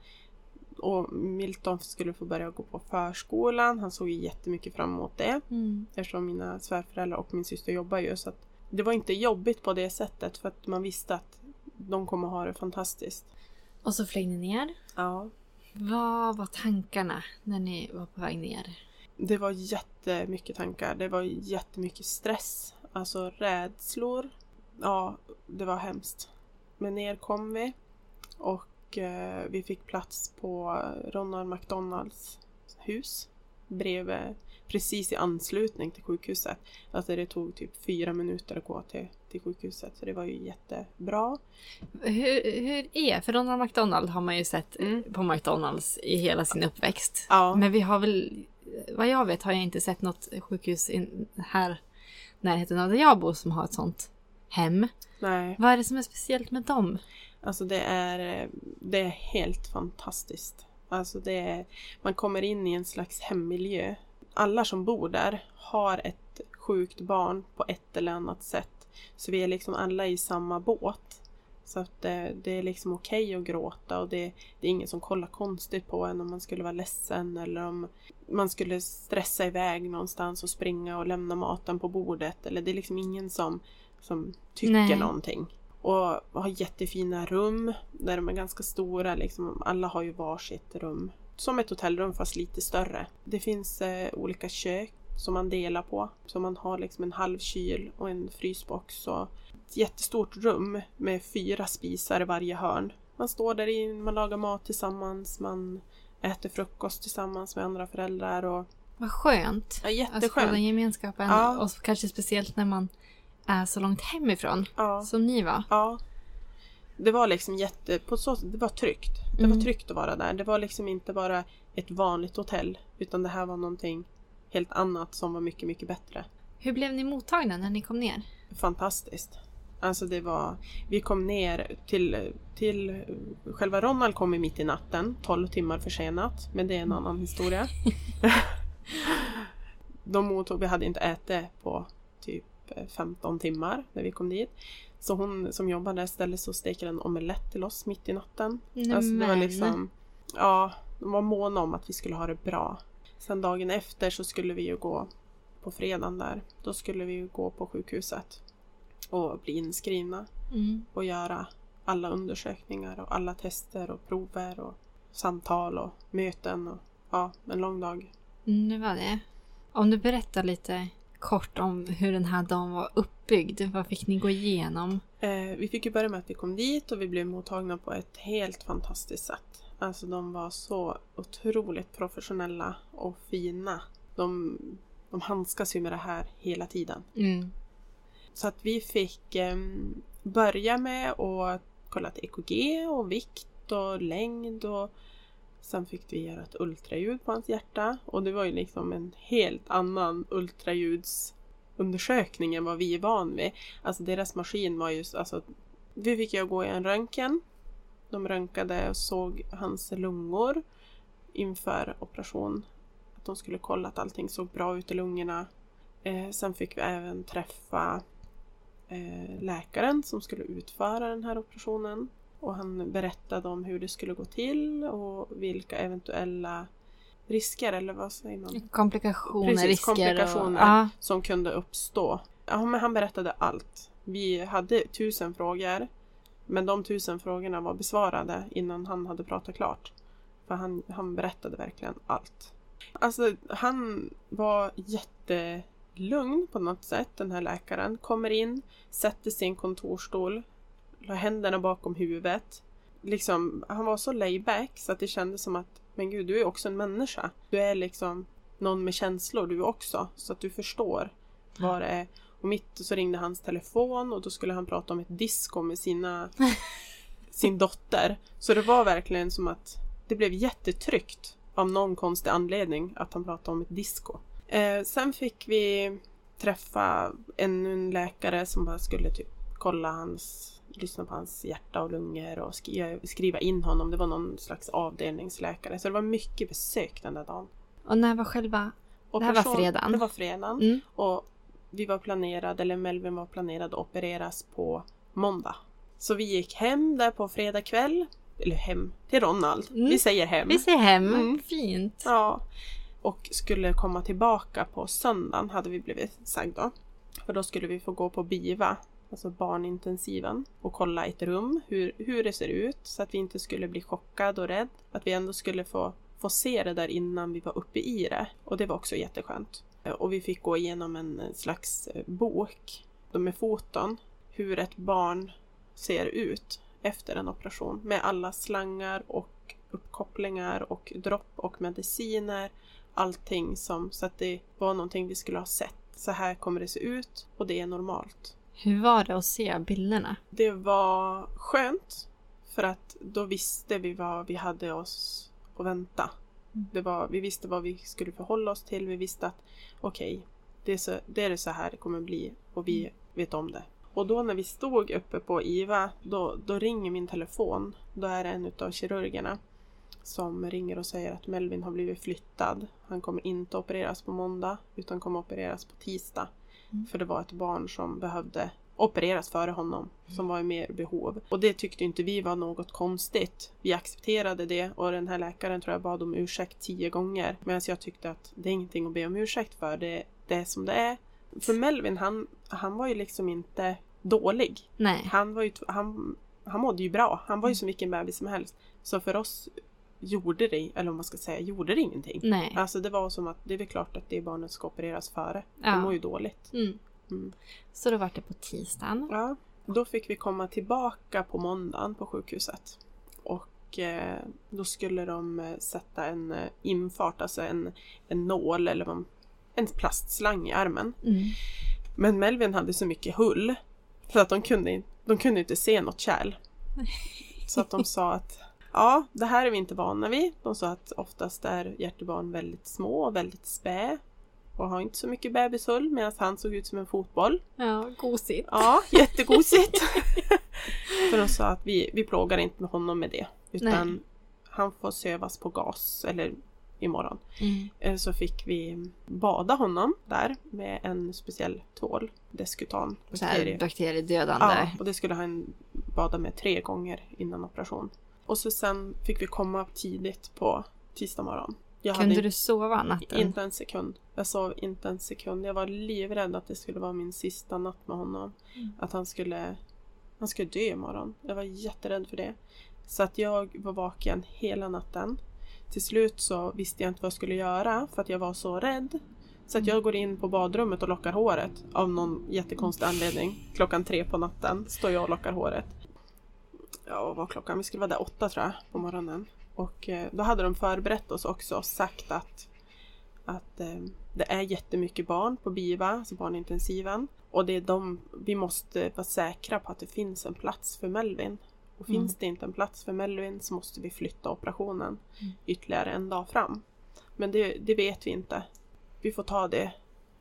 och Milton skulle få börja gå på förskolan. Han såg ju jättemycket fram emot det. Mm. Eftersom mina svärföräldrar och min syster jobbar ju. Så det var inte jobbigt på det sättet. För att man visste att de kommer ha det fantastiskt. Och så flög ni ner. Ja. Vad var tankarna när ni var på väg ner? Det var jättemycket tankar. Det var jättemycket stress. Alltså rädslor. Ja, det var hemskt. Men ner kom vi. Och eh, vi fick plats på Ronald McDonalds hus. Bredvid, precis i anslutning till sjukhuset. Alltså det tog typ fyra minuter att gå till, till sjukhuset. Så det var ju jättebra. Hur, hur är, för Ronald McDonald har man ju sett Mm. på McDonalds i hela sin uppväxt. Ja. Men vi har väl, vad jag vet har jag inte sett något sjukhus in, här närheten av där jag bor som har ett sånt hem. Nej, Vad är det som är speciellt med dem? Alltså det är, det är helt fantastiskt. Alltså det är, man kommer in i en slags hemmiljö. Alla som bor där har ett sjukt barn på ett eller annat sätt. Så vi är liksom alla i samma båt. Så att det, det är liksom okej att gråta och det, det är ingen som kollar konstigt på en om man skulle vara ledsen eller om man skulle stressa iväg någonstans och springa och lämna maten på bordet. Eller det är liksom ingen som, som tycker Nej. någonting. Och har jättefina rum där de är ganska stora. Liksom. Alla har ju varsitt rum. Som ett hotellrum fast lite större. Det finns eh, olika kök som man delar på. Så man har liksom en halv kyl och en frysbox. Och ett jättestort rum med fyra spisar i varje hörn. Man står där in, man lagar mat tillsammans, man äter frukost tillsammans med andra föräldrar. Och, Vad skönt. ja, Alltså jätteskönt. själva den gemenskapen. Ja. Och kanske speciellt när man är så långt hemifrån. Ja. Som ni var. Ja. Det var liksom jätte... På så, det var tryggt. Det var Mm. tryggt att vara där. Det var liksom inte bara ett vanligt hotell. Utan det här var någonting helt annat som var mycket, mycket bättre. Hur blev ni mottagna när ni kom ner? Fantastiskt. Alltså det var... Vi kom ner till... till själva Ronald kom i mitt i natten. 12 timmar försenat. Men det är en annan historia. De mottog... Vi hade inte ätit på typ 15 timmar när vi kom dit. Så hon som jobbar där ställde sig och stekte en omelett till oss mitt i natten. Alltså det var liksom... Ja, de var måna om att vi skulle ha det bra. Sen dagen efter så skulle vi ju gå på fredagen där. Då skulle vi ju gå på sjukhuset och bli inskrivna Mm. och göra alla undersökningar och alla tester och prover och samtal och möten och ja, en lång dag. Mm, det var det. Om du berättar lite kort om hur den här dagen var uppbyggd. Vad fick ni gå igenom? Eh, vi fick ju börja med att vi kom dit och vi blev mottagna på ett helt fantastiskt sätt. Alltså de var så otroligt professionella och fina. De, de handskas ju med det här hela tiden. Mm. Så att vi fick eh, börja med att kolla till EKG och vikt och längd och sen fick vi göra ett ultraljud på hans hjärta och det var ju liksom en helt annan ultraljudsundersökning än vad vi är van vid. Alltså deras maskin var ju, alltså vi fick ju gå i en röntgen. De röntgade och såg hans lungor inför operation. Att de skulle kolla att allting såg bra ut i lungorna. Eh, sen fick vi även träffa eh, läkaren som skulle utföra den här operationen. Och han berättade om hur det skulle gå till och vilka eventuella risker, eller vad säger man? Komplikationer, Precis, risker komplikationer och... Som kunde uppstå. Ja, men han berättade allt. Vi hade tusen frågor. Men de tusen frågorna var besvarade innan han hade pratat klart. För han, han berättade verkligen allt. Alltså han var jättelugn på något sätt, den här läkaren. Kommer in, sätter en kontorsstol, la händerna bakom huvudet. Liksom, han var så layback så att det kändes som att men gud, du är också en människa. Du är liksom någon med känslor du också. Så att du förstår vad det är. Och mitt så ringde hans telefon och då skulle han prata om ett disco med sina, sin dotter. Så det var verkligen som att det blev jättetryggt av någon konstig anledning att han pratade om ett disco. Eh, sen fick vi träffa ännu en läkare som bara skulle typ kolla hans lyssna på hans hjärta och lungor och skriva, skriva in honom. Det var någon slags avdelningsläkare. Så det var mycket besök den där dagen. Och när var själva... Det här var Operation- fredagen. Det var fredagen. Mm. Och vi var planerade, eller Melvin var planerad att opereras på måndag. Så vi gick hem där på fredag kväll. Eller hem, till Ronald. Mm. Vi säger hem. Vi ser hem. Mm. Fint. Ja. Och skulle komma tillbaka på söndagen hade vi blivit sagda. För då skulle vi få gå på BIVA, alltså barnintensiven, och kolla ett rum, hur, hur det ser ut. Så att vi inte skulle bli chockad och rädd. Att vi ändå skulle få, få se det där innan vi var uppe i det. Och det var också jätteskönt. Och vi fick gå igenom en slags eh, bok med foton. Hur ett barn ser ut efter en operation. Med alla slangar och uppkopplingar och dropp och mediciner. Allting som, så att det var någonting vi skulle ha sett. Så här kommer det se ut och det är normalt. Hur var det att se bilderna? Det var skönt för att då visste vi vad vi hade oss att vänta. Det var, vi visste vad vi skulle förhålla oss till. Vi visste att okej, det, är så, det är det så här det kommer bli och vi vet om det. Och då när vi stod uppe på IVA, då, då ringer min telefon. Då är det en utav kirurgerna som ringer och säger att Melvin har blivit flyttad. Han kommer inte opereras på måndag utan kommer opereras på tisdag. För det var ett barn som behövde opereras före honom som var i mer behov. Och det tyckte inte vi var något konstigt. Vi accepterade det och den här läkaren tror jag bad om ursäkt tio gånger. Medan jag tyckte att det är ingenting att be om ursäkt för. Det, det är som det är. För Melvin, han, han var ju liksom inte dålig. Nej. Han, var ju, han, han mådde ju bra. Han var ju som vilken bebis som helst. Så för oss gjorde det, eller om man ska säga, gjorde det ingenting. Nej. Alltså det var som att det är väl klart att det barnet ska opereras före. Ja. De mår ju dåligt. Mm. Mm. Så då var det på tisdagen. Ja, då fick vi komma tillbaka på måndagen på sjukhuset. Och eh, då skulle de eh, sätta en eh, infart, alltså en, en nål eller vad, en plastslang i armen. Mm. Men Melvin hade så mycket hull så att de kunde, de kunde inte se något kärl. Så att de sa att ja, det här är vi inte vana vid. De sa att oftast är hjärtebarn väldigt små och väldigt spä och har inte så mycket bebishull medan han såg ut som en fotboll. Ja, gosigt. Ja, jättegosigt. För de sa att vi, vi plågar inte med honom med det. Utan Nej. han får sövas på gas, eller imorgon. Mm. Eh, Så fick vi bada honom där med en speciell tvål. Bakterie. bakteriedödande. Ja, och det skulle han bada med tre gånger innan operation. Och så sen fick vi komma tidigt på tisdag morgon. Jag Kunde hade du sova natten? inte en sekund. Jag sov inte en sekund. Jag var livrädd att det skulle vara min sista natt med honom. Mm. Att han skulle, han skulle dö imorgon. Jag var jätterädd för det. Så att jag var vaken hela natten. Till slut så visste jag inte vad jag skulle göra för att jag var så rädd. Så att jag går in på badrummet och lockar håret av någon jättekonstig anledning. Klockan tre på natten står jag och lockar håret. Ja, vad var klockan? Vi skulle vara där åtta tror jag på morgonen. Och eh, då hade de förberett oss också och sagt att, att eh, det är jättemycket barn på BIVA, alltså barnintensiven. Och det är de, vi måste vara säkra på att det finns en plats för Melvin. Och Mm. finns det inte en plats för Melvin så måste vi flytta operationen ytterligare en dag fram. Men det, det vet vi inte. Vi får ta det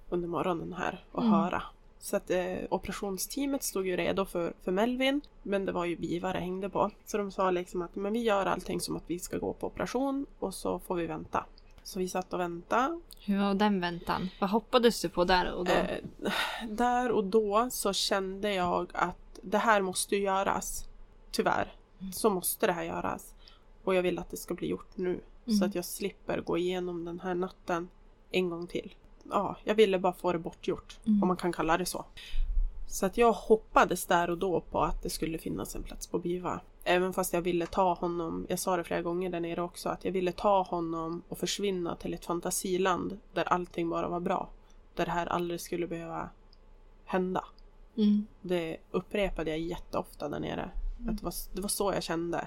under morgonen här och Mm. höra. Så att eh, operationsteamet stod ju redo för, för Melvin, men det var ju BIVA det hängde på. Så de sa liksom att men vi gör allting som att vi ska gå på operation och så får vi vänta. Så vi satt och väntade. Hur var den väntan? Vad hoppades du på där och då? Eh, där och då så kände jag att det här måste göras. Tyvärr. Så måste det här göras. Och jag vill att det ska bli gjort nu. Mm. Så att jag slipper gå igenom den här natten en gång till. Ja, jag ville bara få det bortgjort. Mm. Om man kan kalla det så. Så att jag hoppades där och då på att det skulle finnas en plats på BIVA. Även fast jag ville ta honom, jag sa det flera gånger där nere också, att jag ville ta honom och försvinna till ett fantasiland där allting bara var bra. Där det här aldrig skulle behöva hända. Mm. Det upprepade jag jätteofta där nere. Att det, var, det var så jag kände.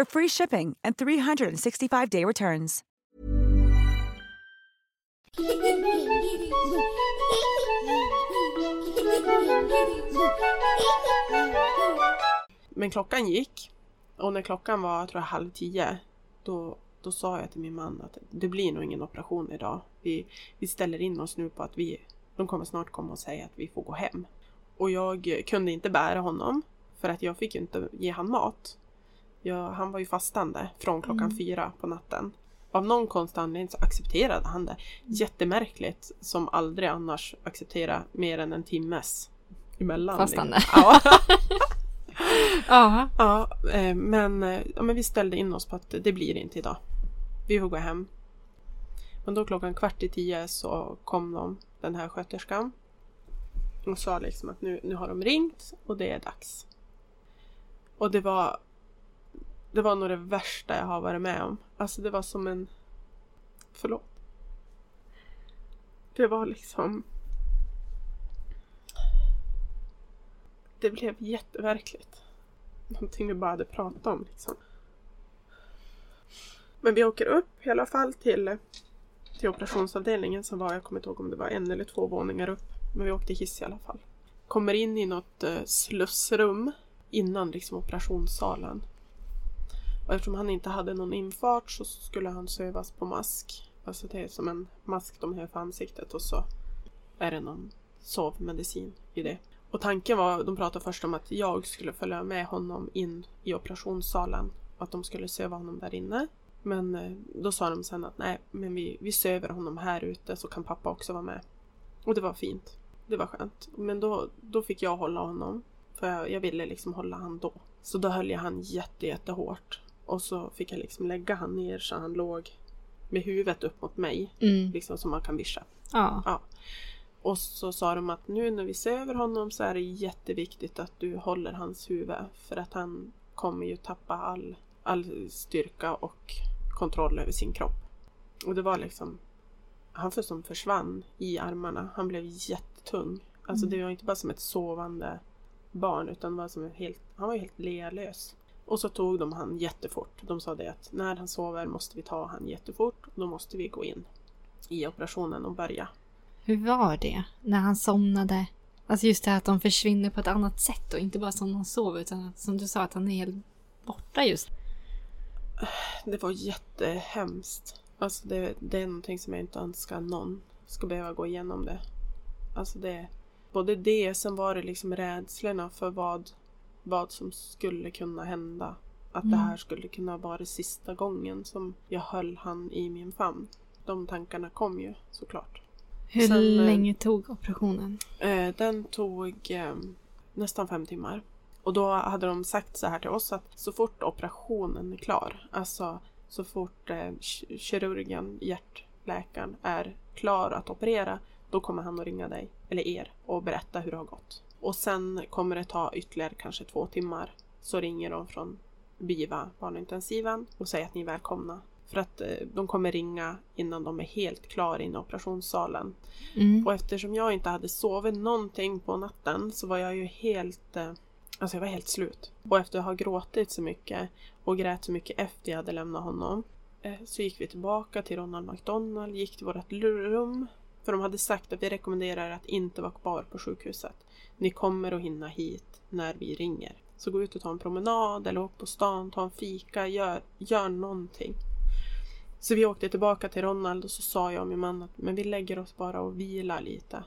for free shipping and 365-day returns. Men klockan gick. Och när klockan var, tror jag, halv tio. Då, då sa jag till min man att det blir nog ingen operation idag. Vi, vi ställer in oss nu på att vi, de kommer snart komma och säga att vi får gå hem. Och jag kunde inte bära honom. För att jag fick ju inte ge han mat. Jag, han var ju fastande från klockan fyra på natten. Av någon konstig anledning så accepterade han det. Jättemärkligt. Som aldrig annars acceptera mer än en timmes emellan. Fastande. Ja. Ja. Ja, eh, men, eh, ja, men vi ställde in oss på att det blir inte idag. Vi får gå hem. Men då klockan kvart i tio så kom de, den här sköterskan. Och sa liksom att nu, nu har de ringt och det är dags. Och det var det var nog det värsta jag har varit med om. Alltså det var som en... Förlåt. Det var liksom... Det blev jätteverkligt. Någonting vi bara hade pratat om liksom. Men vi åker upp i alla fall till, till operationsavdelningen som var, jag kommer inte ihåg om det var en eller två våningar upp. Men vi åkte hiss i alla fall. Kommer in i något eh, slussrum innan liksom operationssalen. Och eftersom han inte hade någon infart så skulle han sövas på mask. Alltså det är som en mask de har för ansiktet och så är det någon sovmedicin i det. Och tanken var, de pratade först om att jag skulle följa med honom in i operationssalen. Och att de skulle söva honom där inne. Men eh, då sa de sen att nej, men vi, vi söver honom här ute så kan pappa också vara med. Och det var fint. Det var skönt. Men då, då fick jag hålla honom. För jag, jag ville liksom hålla han då. Så då höll jag han jätte, jättehårt. Och så fick jag liksom lägga han ner så han låg med huvudet upp mot mig. Mm. Liksom som man kan vischa. Ja. Ja. Och så sa de att nu när vi söver honom så är det jätteviktigt att du håller hans huvud. För att han kommer ju tappa all, all styrka och kontroll över sin kropp. Och det var liksom han för som försvann i armarna. Han blev jättetung. Alltså det var inte bara som ett sovande barn utan var som helt, han var helt lealös. Och så tog de han jättefort. De sa det att när han sover måste vi ta han jättefort. Och då måste vi gå in i operationen och börja. Hur var det när han somnade? Alltså just det här att de försvinner på ett annat sätt och inte bara som de sover utan att, som du sa att han är helt borta just. Det var jättehemskt. Alltså det, det är någonting som jag inte önskar någon ska behöva gå igenom det. Alltså det, både det, sen var det liksom rädslorna för vad, vad som skulle kunna hända. Att det Mm. här skulle kunna vara det sista gången som jag höll han i min famn. De tankarna kom ju såklart. Hur Sen, eh, länge tog operationen? Eh, den tog eh, nästan fem timmar. Och då hade de sagt så här till oss att så fort operationen är klar, alltså så fort eh, ki- kirurgen, hjärtläkaren, är klar att operera, då kommer han att ringa dig, eller er, och berätta hur det har gått. Och sen kommer det ta ytterligare kanske två timmar. Så ringer de från BIVA, barnintensiven, och säger att ni är välkomna. För att eh, de kommer ringa innan de är helt klara inne i operationssalen. Mm. Och eftersom jag inte hade sovit någonting på natten så var jag ju helt... eh, Alltså jag var helt slut. Och efter att ha gråtit så mycket och grät så mycket efter jag hade lämnat honom eh, så gick vi tillbaka till Ronald McDonald, gick till vårt rum. För de hade sagt att vi rekommenderar att inte vara kvar på sjukhuset. Ni kommer att hinna hit när vi ringer. Så gå ut och ta en promenad eller åk på stan, ta en fika, gör, gör någonting. Så vi åkte tillbaka till Ronald och så sa jag och min man att men vi lägger oss bara och vilar lite.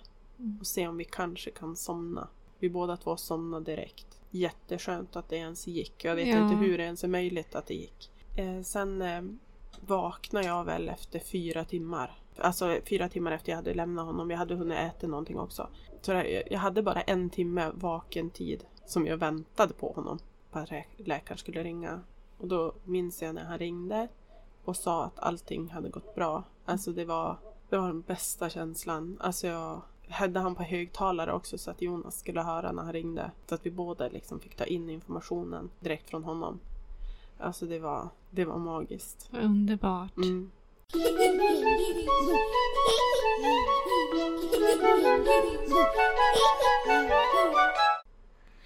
Och ser om vi kanske kan somna. Vi båda två somnade direkt. Jätteskönt att det ens gick. Jag vet Ja. inte hur det ens är möjligt att det gick. Eh, sen eh, vaknade jag väl efter fyra timmar. Alltså fyra timmar efter jag hade lämnat honom. Jag hade hunnit äta någonting också. Så jag, hade bara en timme vaken tid som jag väntade på honom. På att läkaren skulle ringa. Och då minns jag när han ringde och sa att allting hade gått bra. Alltså det var, det var den bästa känslan. Alltså jag hade han på högtalare också så att Jonas skulle höra när han ringde. Så att vi båda liksom fick ta in informationen direkt från honom. Alltså det var, det var magiskt. Underbart. Mm.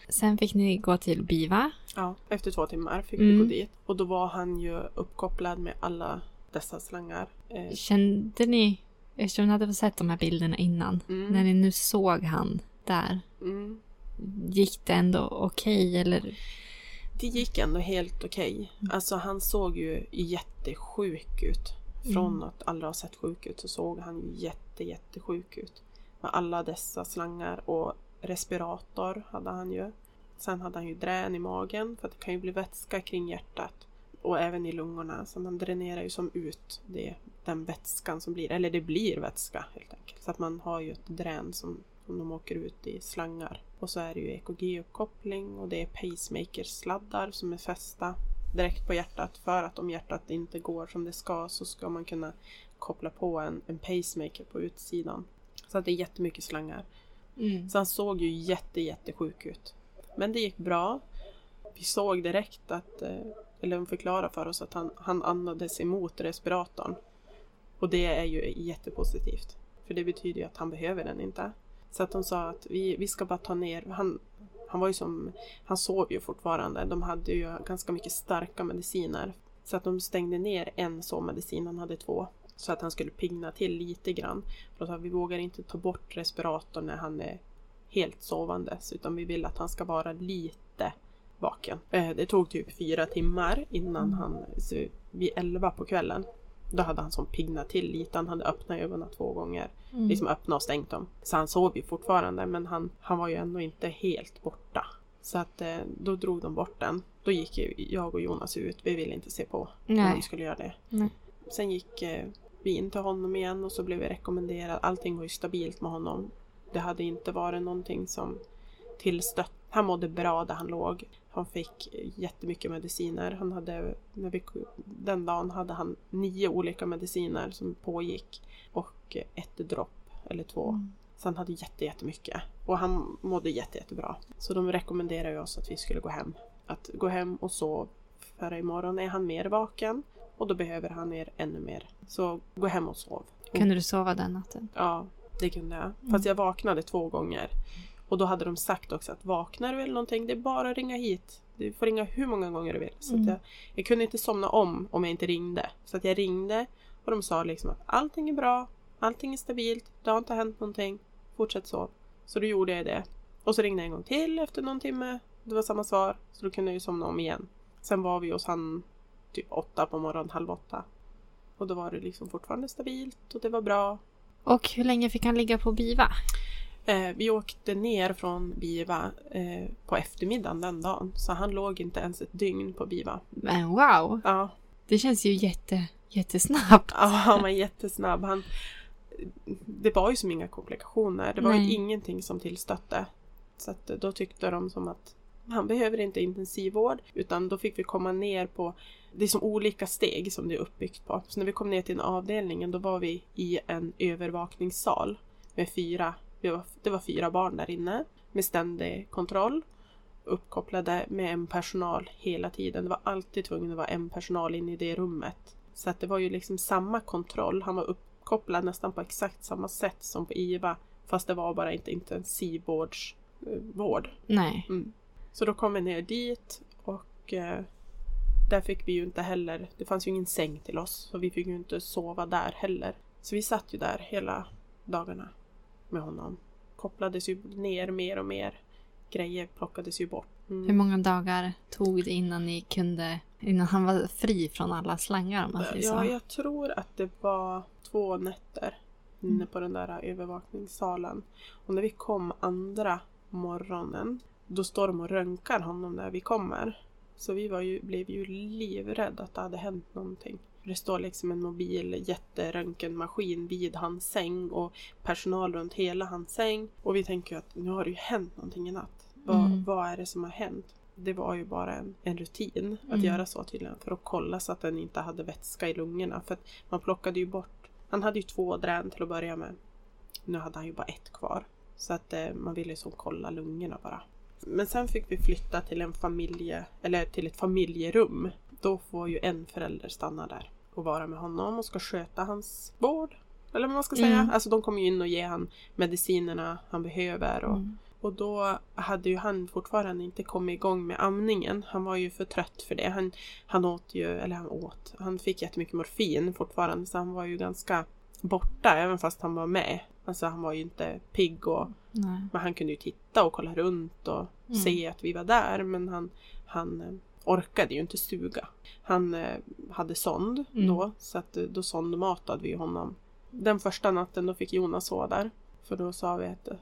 Sen fick ni gå till BIVA. Ja, efter två timmar fick Mm. vi gå dit. Och då var han ju uppkopplad med alla dessa slangar. Eh, Kände ni, eftersom ni hade sett de här bilderna innan, Mm. när ni nu såg han där, mm. gick det ändå okej eller? Det gick ändå helt okej. Alltså han såg ju jättesjuk ut. Från att aldrig ha sett sjuk ut så såg han ju jätte, jättesjuk ut. Med alla dessa slangar och respirator hade han ju. Sen hade han ju drän i magen för att det kan ju bli vätska kring hjärtat. Och även i lungorna. Så man dränerar ju som ut det, den vätskan som blir. Eller det blir vätska helt enkelt. Så att man har ju ett drän som, som de åker ut i slangar. Och så är det ju EKG-uppkoppling och det är pacemaker-sladdar som är fästa direkt på hjärtat. För att om hjärtat inte går som det ska så ska man kunna koppla på en, en pacemaker på utsidan. Så att det är jättemycket slangar. Så han såg ju jätte, jättesjuk ut. Men det gick bra. Vi såg direkt att, eh, eller de förklarade för oss att han, han andades emot respiratorn. Och det är ju jättepositivt. För det betyder ju att han behöver den inte. Så att de sa att vi, vi ska bara ta ner, han, han var ju som, han sov ju fortfarande. De hade ju ganska mycket starka mediciner. Så att de stängde ner en sovmedicin, han hade två. Så att han skulle pigna till lite grann. För sa vi vågar inte ta bort respiratorn när han är helt sovandes. Utan vi vill att han ska vara lite vaken. Eh, Det tog typ fyra timmar innan han, så vid elva på kvällen. Då hade han som piggnat till lite. Han hade öppnat ögonen två gånger. Liksom öppnat och stängt dem. Så han sov ju fortfarande men han, han var ju ändå inte helt borta. Så att eh, då drog de bort den. Då gick ju jag och Jonas ut. Vi ville inte se på när de skulle göra det. Nej. Sen gick eh, vi in till honom igen och så blev vi rekommenderade. Allting var ju stabilt med honom. Det hade inte varit någonting som tillstött. Han mådde bra där han låg. Han fick jättemycket mediciner. Han hade, när vi, den dagen hade han nio olika mediciner som pågick. Och ett dropp eller två. Så han hade jätte, jättemycket. Och han mådde jätte, jättebra. Så de rekommenderade ju oss att vi skulle gå hem. Att gå hem och sova. För imorgon är han mer vaken. Och då behöver han er ännu mer. Så gå hem och sov. Kunde du sova den natten? Ja, det kunde jag. Fast jag vaknade två gånger. Och då hade de sagt också att vaknar du eller någonting, det är bara att ringa hit. Du får ringa hur många gånger du vill. Så att jag, jag kunde inte somna om om jag inte ringde. Så att jag ringde och de sa liksom att allting är bra, allting är stabilt, det har inte hänt någonting, fortsätt sov. Så då gjorde jag det. Och så ringde jag en gång till efter någon timme. Det var samma svar, så då kunde jag ju somna om igen. Sen var vi hos han typ åtta på morgonen, halv åtta. Och då var det liksom fortfarande stabilt och det var bra. Och hur länge fick han ligga på BIVA? Eh, vi åkte ner från BIVA eh, på eftermiddagen den dagen. Så han låg inte ens ett dygn på BIVA. Men wow! Ja, Det känns ju jätte, jättesnabbt. ja han var jättesnabb. Han, det var ju som inga komplikationer. Det var ju Nej. ingenting som tillstötte. Så att då tyckte de som att han behöver inte intensivvård. Utan då fick vi komma ner på det är som olika steg som det är uppbyggt på. Så när vi kom ner till den avdelningen då var vi i en övervakningssal med fyra, var, det var fyra barn där inne med ständig kontroll. Uppkopplade med en personal hela tiden. Det var alltid tvungen att vara en personal inne i det rummet. Så att det var ju liksom samma kontroll. Han var uppkopplad nästan på exakt samma sätt som på IVA. Fast det var bara inte intensivvårdsvård. Nej. Mm. Så då kom vi ner dit och eh, där fick vi ju inte heller, det fanns ju ingen säng till oss så vi fick ju inte sova där heller. Så vi satt ju där hela dagarna med honom. Kopplades ju ner mer och mer. Grejer plockades ju bort. Mm. Hur många dagar tog det innan ni kunde, innan han var fri från alla slangar om man säger så? Ja, jag tror att det var två nätter inne på den där övervakningssalen. Och när vi kom andra morgonen, då står de och röntgar honom när vi kommer. Så vi var ju, blev ju livrädda att det hade hänt någonting. Det står liksom en mobil jätteröntgenmaskin vid hans säng och personal runt hela hans säng. Och vi tänker att nu har det ju hänt någonting i natt. Vad, Mm. vad är det som har hänt? Det var ju bara en, en rutin att Mm. göra så tydligen för att kolla så att den inte hade vätska i lungorna. För att man plockade ju bort, han hade ju två drän till att börja med. Nu hade han ju bara ett kvar. Så att eh, man ville ju så kolla lungorna bara. Men sen fick vi flytta till en familje, eller till ett familjerum. Då får ju en förälder stanna där och vara med honom och ska sköta hans vård. Eller vad man ska säga. Mm. Alltså de kommer ju in och ger han medicinerna han behöver. Och, Mm. och då hade ju han fortfarande inte kommit igång med amningen. Han var ju för trött för det. Han, han åt ju, eller han åt, han fick jättemycket morfin fortfarande så han var ju ganska borta även fast han var med. Alltså han var ju inte pigg och Nej. men han kunde ju titta och kolla runt och Mm. se att vi var där men han, han eh, orkade ju inte suga. Han eh, hade sond Mm. då så att eh, då sondmatade vi honom. Den första natten då fick Jonas sova där. För då sa vi att eh,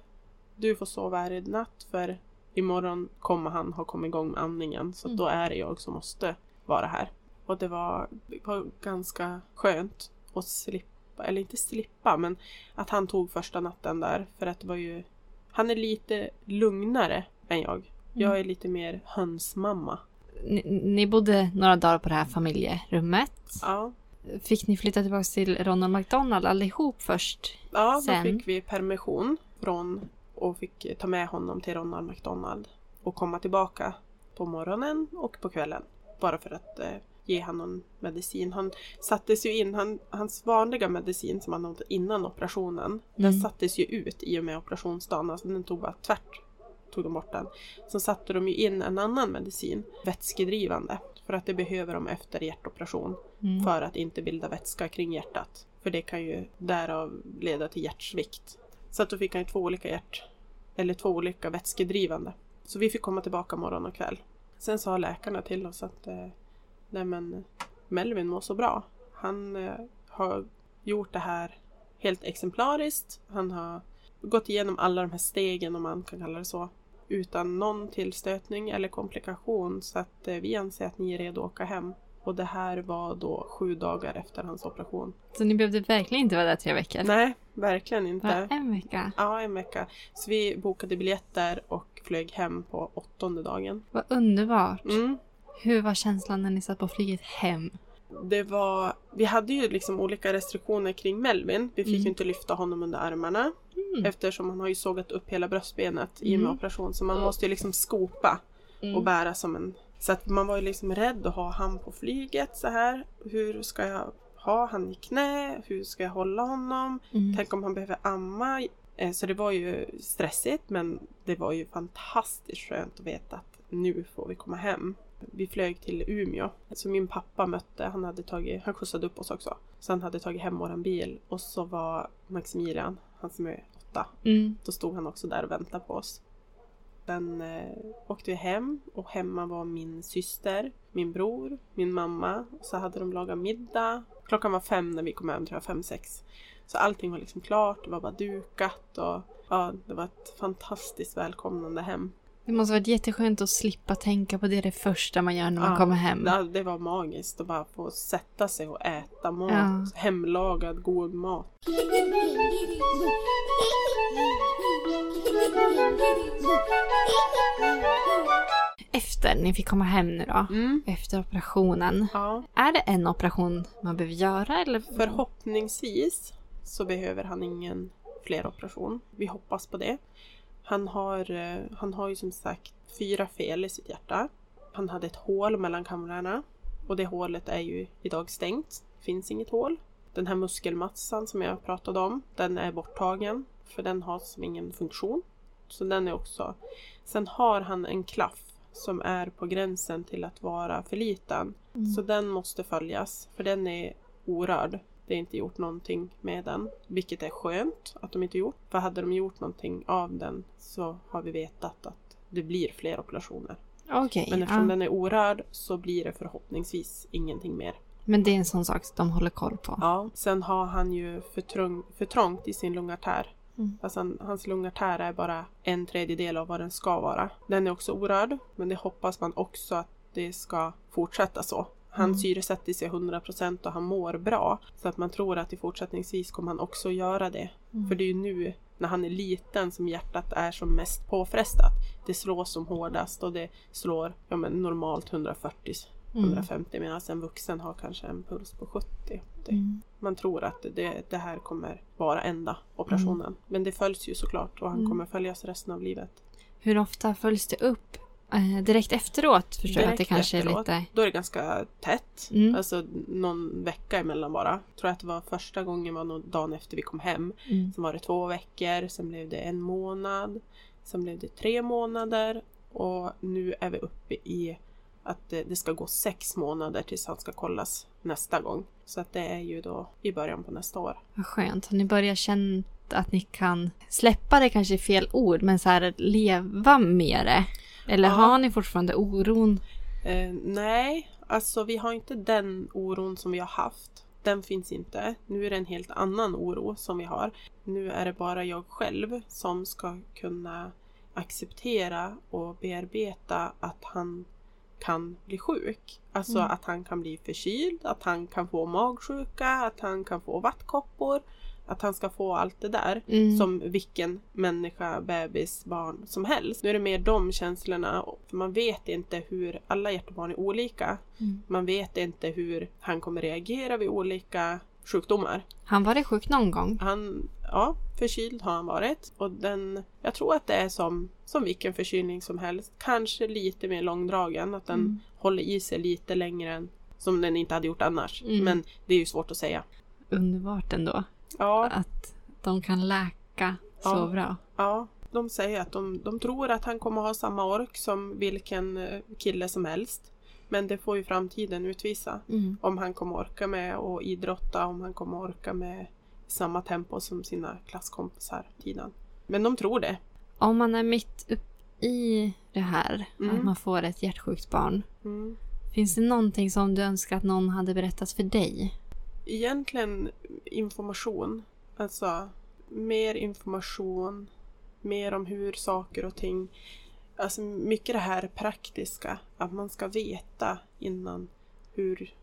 du får sova här i natt för imorgon kommer han ha kommit igång med andningen så Mm. då är det jag som måste vara här. Och det var, det var ganska skönt att slippa, eller inte slippa men att han tog första natten där för att det var ju han är lite lugnare än jag. Jag är lite mer hönsmamma. Ni, ni bodde några dagar på det här familjerummet. Ja, Fick ni flytta tillbaka till Ronald McDonald allihop först? ja då Sen? fick vi permission från och fick ta med honom till Ronald McDonald och komma tillbaka på morgonen och på kvällen. Bara för att eh, ge honom någon medicin. Han sattes ju in, han, hans vanliga medicin som han åt innan operationen, den Mm. sattes ju ut i och med operationsdagen. Alltså den tog bara tvärt, tog de bort den. Sen satte de ju in en annan medicin, vätskedrivande. För att det behöver de efter hjärtoperation. Mm. För att inte bilda vätska kring hjärtat. För det kan ju därav leda till hjärtsvikt. Så att då fick han ju två olika hjärt... Eller två olika vätskedrivande. Så vi fick komma tillbaka morgon och kväll. Sen sa läkarna till oss att eh, nej men Melvin mår så bra. Han eh, har gjort det här helt exemplariskt. Han har gått igenom alla de här stegen om man kan kalla det så. Utan någon tillstötning eller komplikation så att eh, vi anser att ni är redo att åka hem. Och det här var då sju dagar efter hans operation. Så ni behövde verkligen inte vara där tre veckor? Nej, verkligen inte. Bara en vecka? Ja, en vecka. Så vi bokade biljetter och flög hem på åttonde dagen. Vad underbart. Mm. Hur var känslan när ni satt på flyget hem? Det var, vi hade ju liksom olika restriktioner kring Melvin. Vi fick Mm. ju inte lyfta honom under armarna. Eftersom han har ju sågat upp hela bröstbenet i och med Mm. operation. Så man måste ju liksom skopa och bära som en... Så att man var ju liksom rädd att ha han på flyget så här. Hur ska jag ha han i knä? Hur ska jag hålla honom? Mm. Tänk om han behöver amma? Eh, Så det var ju stressigt men det var ju fantastiskt skönt att veta att nu får vi komma hem. Vi flög till Umeå. Så min pappa mötte, han hade tagit, han skjutsade upp oss också. Så han hade tagit hem våran bil och så var Maximilian, han som är åtta, Mm. då stod han också där och väntade på oss. Sen eh, åkte vi hem och hemma var min syster, min bror, min mamma. Så hade de lagat middag Klockan var fem när vi kom hem, tror jag, fem, sex. Så allting var liksom klart, det var bara dukat och ja, det var ett fantastiskt välkomnande hem. Det måste varit jätteskönt att slippa tänka på det det första man gör när man Ja, kommer hem. Det, var magiskt att bara få sätta sig och äta mat. Ja. Hemlagad god mat. Efter ni fick komma hem nu då, Mm. efter operationen. Ja. Är det en operation man behöver göra eller? Förhoppningsvis så behöver han ingen fler operation. Vi hoppas på det. Han har, eh, han har ju som sagt fyra fel i sitt hjärta. Han hade ett hål mellan kamrarna och det hålet är ju idag stängt. finns inget hål. Den här muskelmassan som jag pratade om, den är borttagen för den har som ingen funktion. Så den är också. Sen har han en klaff som är på gränsen till att vara för liten. Så den måste följas för den är orörd. Det är inte gjort någonting med den, vilket är skönt att de inte gjort. För hade de gjort någonting av den så har vi vetat att det blir fler operationer. Okej. Men eftersom ja. den är orörd så blir det förhoppningsvis ingenting mer. Men det är en sån sak de håller koll på. Ja, sen har han ju för, trång, för trångt i sin lungartär. Mm. Alltså han, hans lungartär är bara en tredjedel av vad den ska vara. Den är också orörd, men det hoppas man också att det ska fortsätta så. Han Mm. syresätter sig 100% och han mår bra. Så att man tror att i fortsättningsvis kommer han också göra det. Mm. För det är ju nu när han är liten som hjärtat är som mest påfrestat. Det slår som hårdast och det slår ja, men normalt 140 Mm. 150 medan en vuxen har kanske en puls på 70. 80. Mm. Man tror att det, det här kommer vara enda operationen. Men det följs ju såklart och han Mm. kommer följas resten av livet. Hur ofta följs det upp? Eh, direkt efteråt förstår jag att det kanske är efteråt, lite... Då är det ganska tätt. Mm. Alltså någon vecka emellan bara. tror att det var första gången var nog dagen efter vi kom hem. Mm. Sen var det två veckor, sen blev det en månad. Sen blev det tre månader. Och nu är vi uppe i att det, det ska gå sex månader tills han ska kollas nästa gång. Så att det är ju då i början på nästa år. Vad skönt. Har ni börjat känna att ni kan släppa det kanske är fel ord, men så här leva med det? Eller Ja. har ni fortfarande oron? Eh, nej, alltså vi har inte den oron som vi har haft. Den finns inte. Nu är det en helt annan oro som vi har. Nu är det bara jag själv som ska kunna acceptera och bearbeta att han kan bli sjuk. Alltså Mm. att han kan bli förkyld, att han kan få magsjuka, att han kan få vattkoppor. Att han ska få allt det där Mm. som vilken människa, bebis, barn som helst. Nu är det mer de känslorna. För man vet inte hur, alla hjärtebarn är olika. Mm. Man vet inte hur han kommer reagera vid olika sjukdomar. Han varit sjuk någon gång? Han, ja, förkyld har han varit. Och den, jag tror att det är som, som vilken förkylning som helst. Kanske lite mer långdragen, att den Mm. håller i sig lite längre än som den inte hade gjort annars. Mm. Men det är ju svårt att säga. Underbart ändå. Ja, Att de kan läka så Ja. bra. Ja, de säger att de, de tror att han kommer ha samma ork som vilken eh, kille som helst. Men det får ju framtiden utvisa. Mm. Om han kommer orka med att idrotta, om han kommer orka med samma tempo som sina klasskompisar tiden. Men de tror det. Om man är mitt upp i det här, Mm. att man får ett hjärtsjukt barn. Mm. Finns det någonting som du önskar att någon hade berättat för dig? Egentligen information. Alltså mer information. Mer om hur saker och ting. Alltså mycket det här praktiska. Att man ska veta innan hur,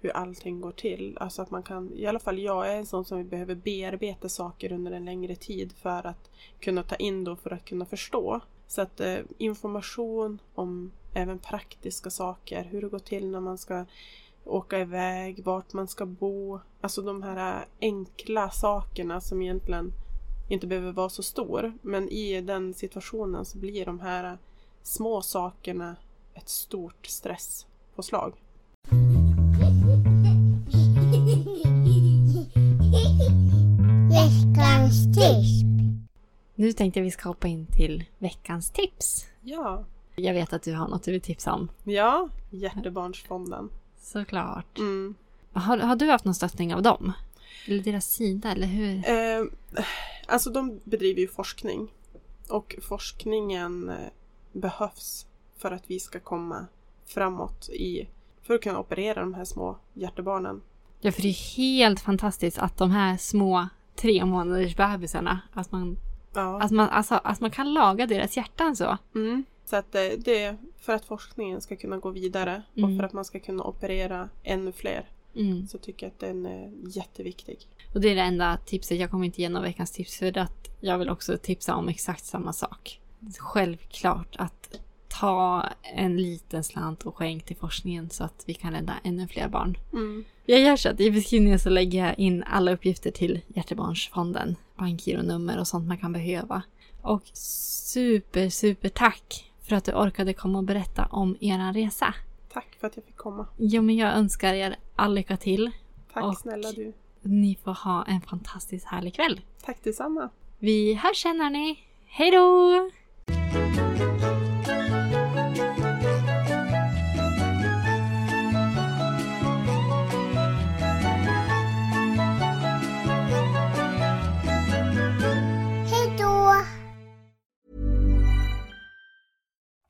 hur allting går till. Alltså att man kan, i alla fall jag är en sån som behöver bearbeta saker under en längre tid för att kunna ta in då för att kunna förstå. Så att eh, information om även praktiska saker. Hur det går till när man ska åka iväg, vart man ska bo. Alltså de här enkla sakerna som egentligen inte behöver vara så stor. Men i den situationen så blir de här små sakerna ett stort stresspåslag. Veckans tips. Nu tänkte jag vi ska hoppa in till veckans tips. Ja, Jag vet att du har något du vill tipsa om. ja Hjärtebarnsfonden. Såklart. Mm. Har, har du haft någon stöttning av dem? Eller deras sida, eller hur? Eh, alltså de bedriver ju forskning. Och forskningen eh, behövs för att vi ska komma framåt i för att kunna operera de här små hjärtebarnen. Ja, för det är helt fantastiskt att de här små tre månaders bebisarna, att man, Ja. att man, alltså, att man kan laga deras hjärtan så. Mm. Så att det, det är för att forskningen ska kunna gå vidare Mm. och för att man ska kunna operera ännu fler Mm. så tycker jag att den är jätteviktig. Och det är det enda tipset. Jag kommer inte ge några veckans tips för att jag vill också tipsa om exakt samma sak. Självklart att ta en liten slant och skänk till forskningen så att vi kan rädda ännu fler barn. Mm. Jag gör så att i beskrivningen så lägger jag in alla uppgifter till Hjärtebarnsfonden, bankgironummer och sånt man kan behöva. Och super, super tack för att du orkade komma och berätta om er resa. Tack för att jag fick komma. Jo, men jag önskar er all lycka till. Tack Och- snälla du. Ni får ha en fantastiskt härlig kväll. Tack detsamma. Vi hörs sen hörni. Hej då!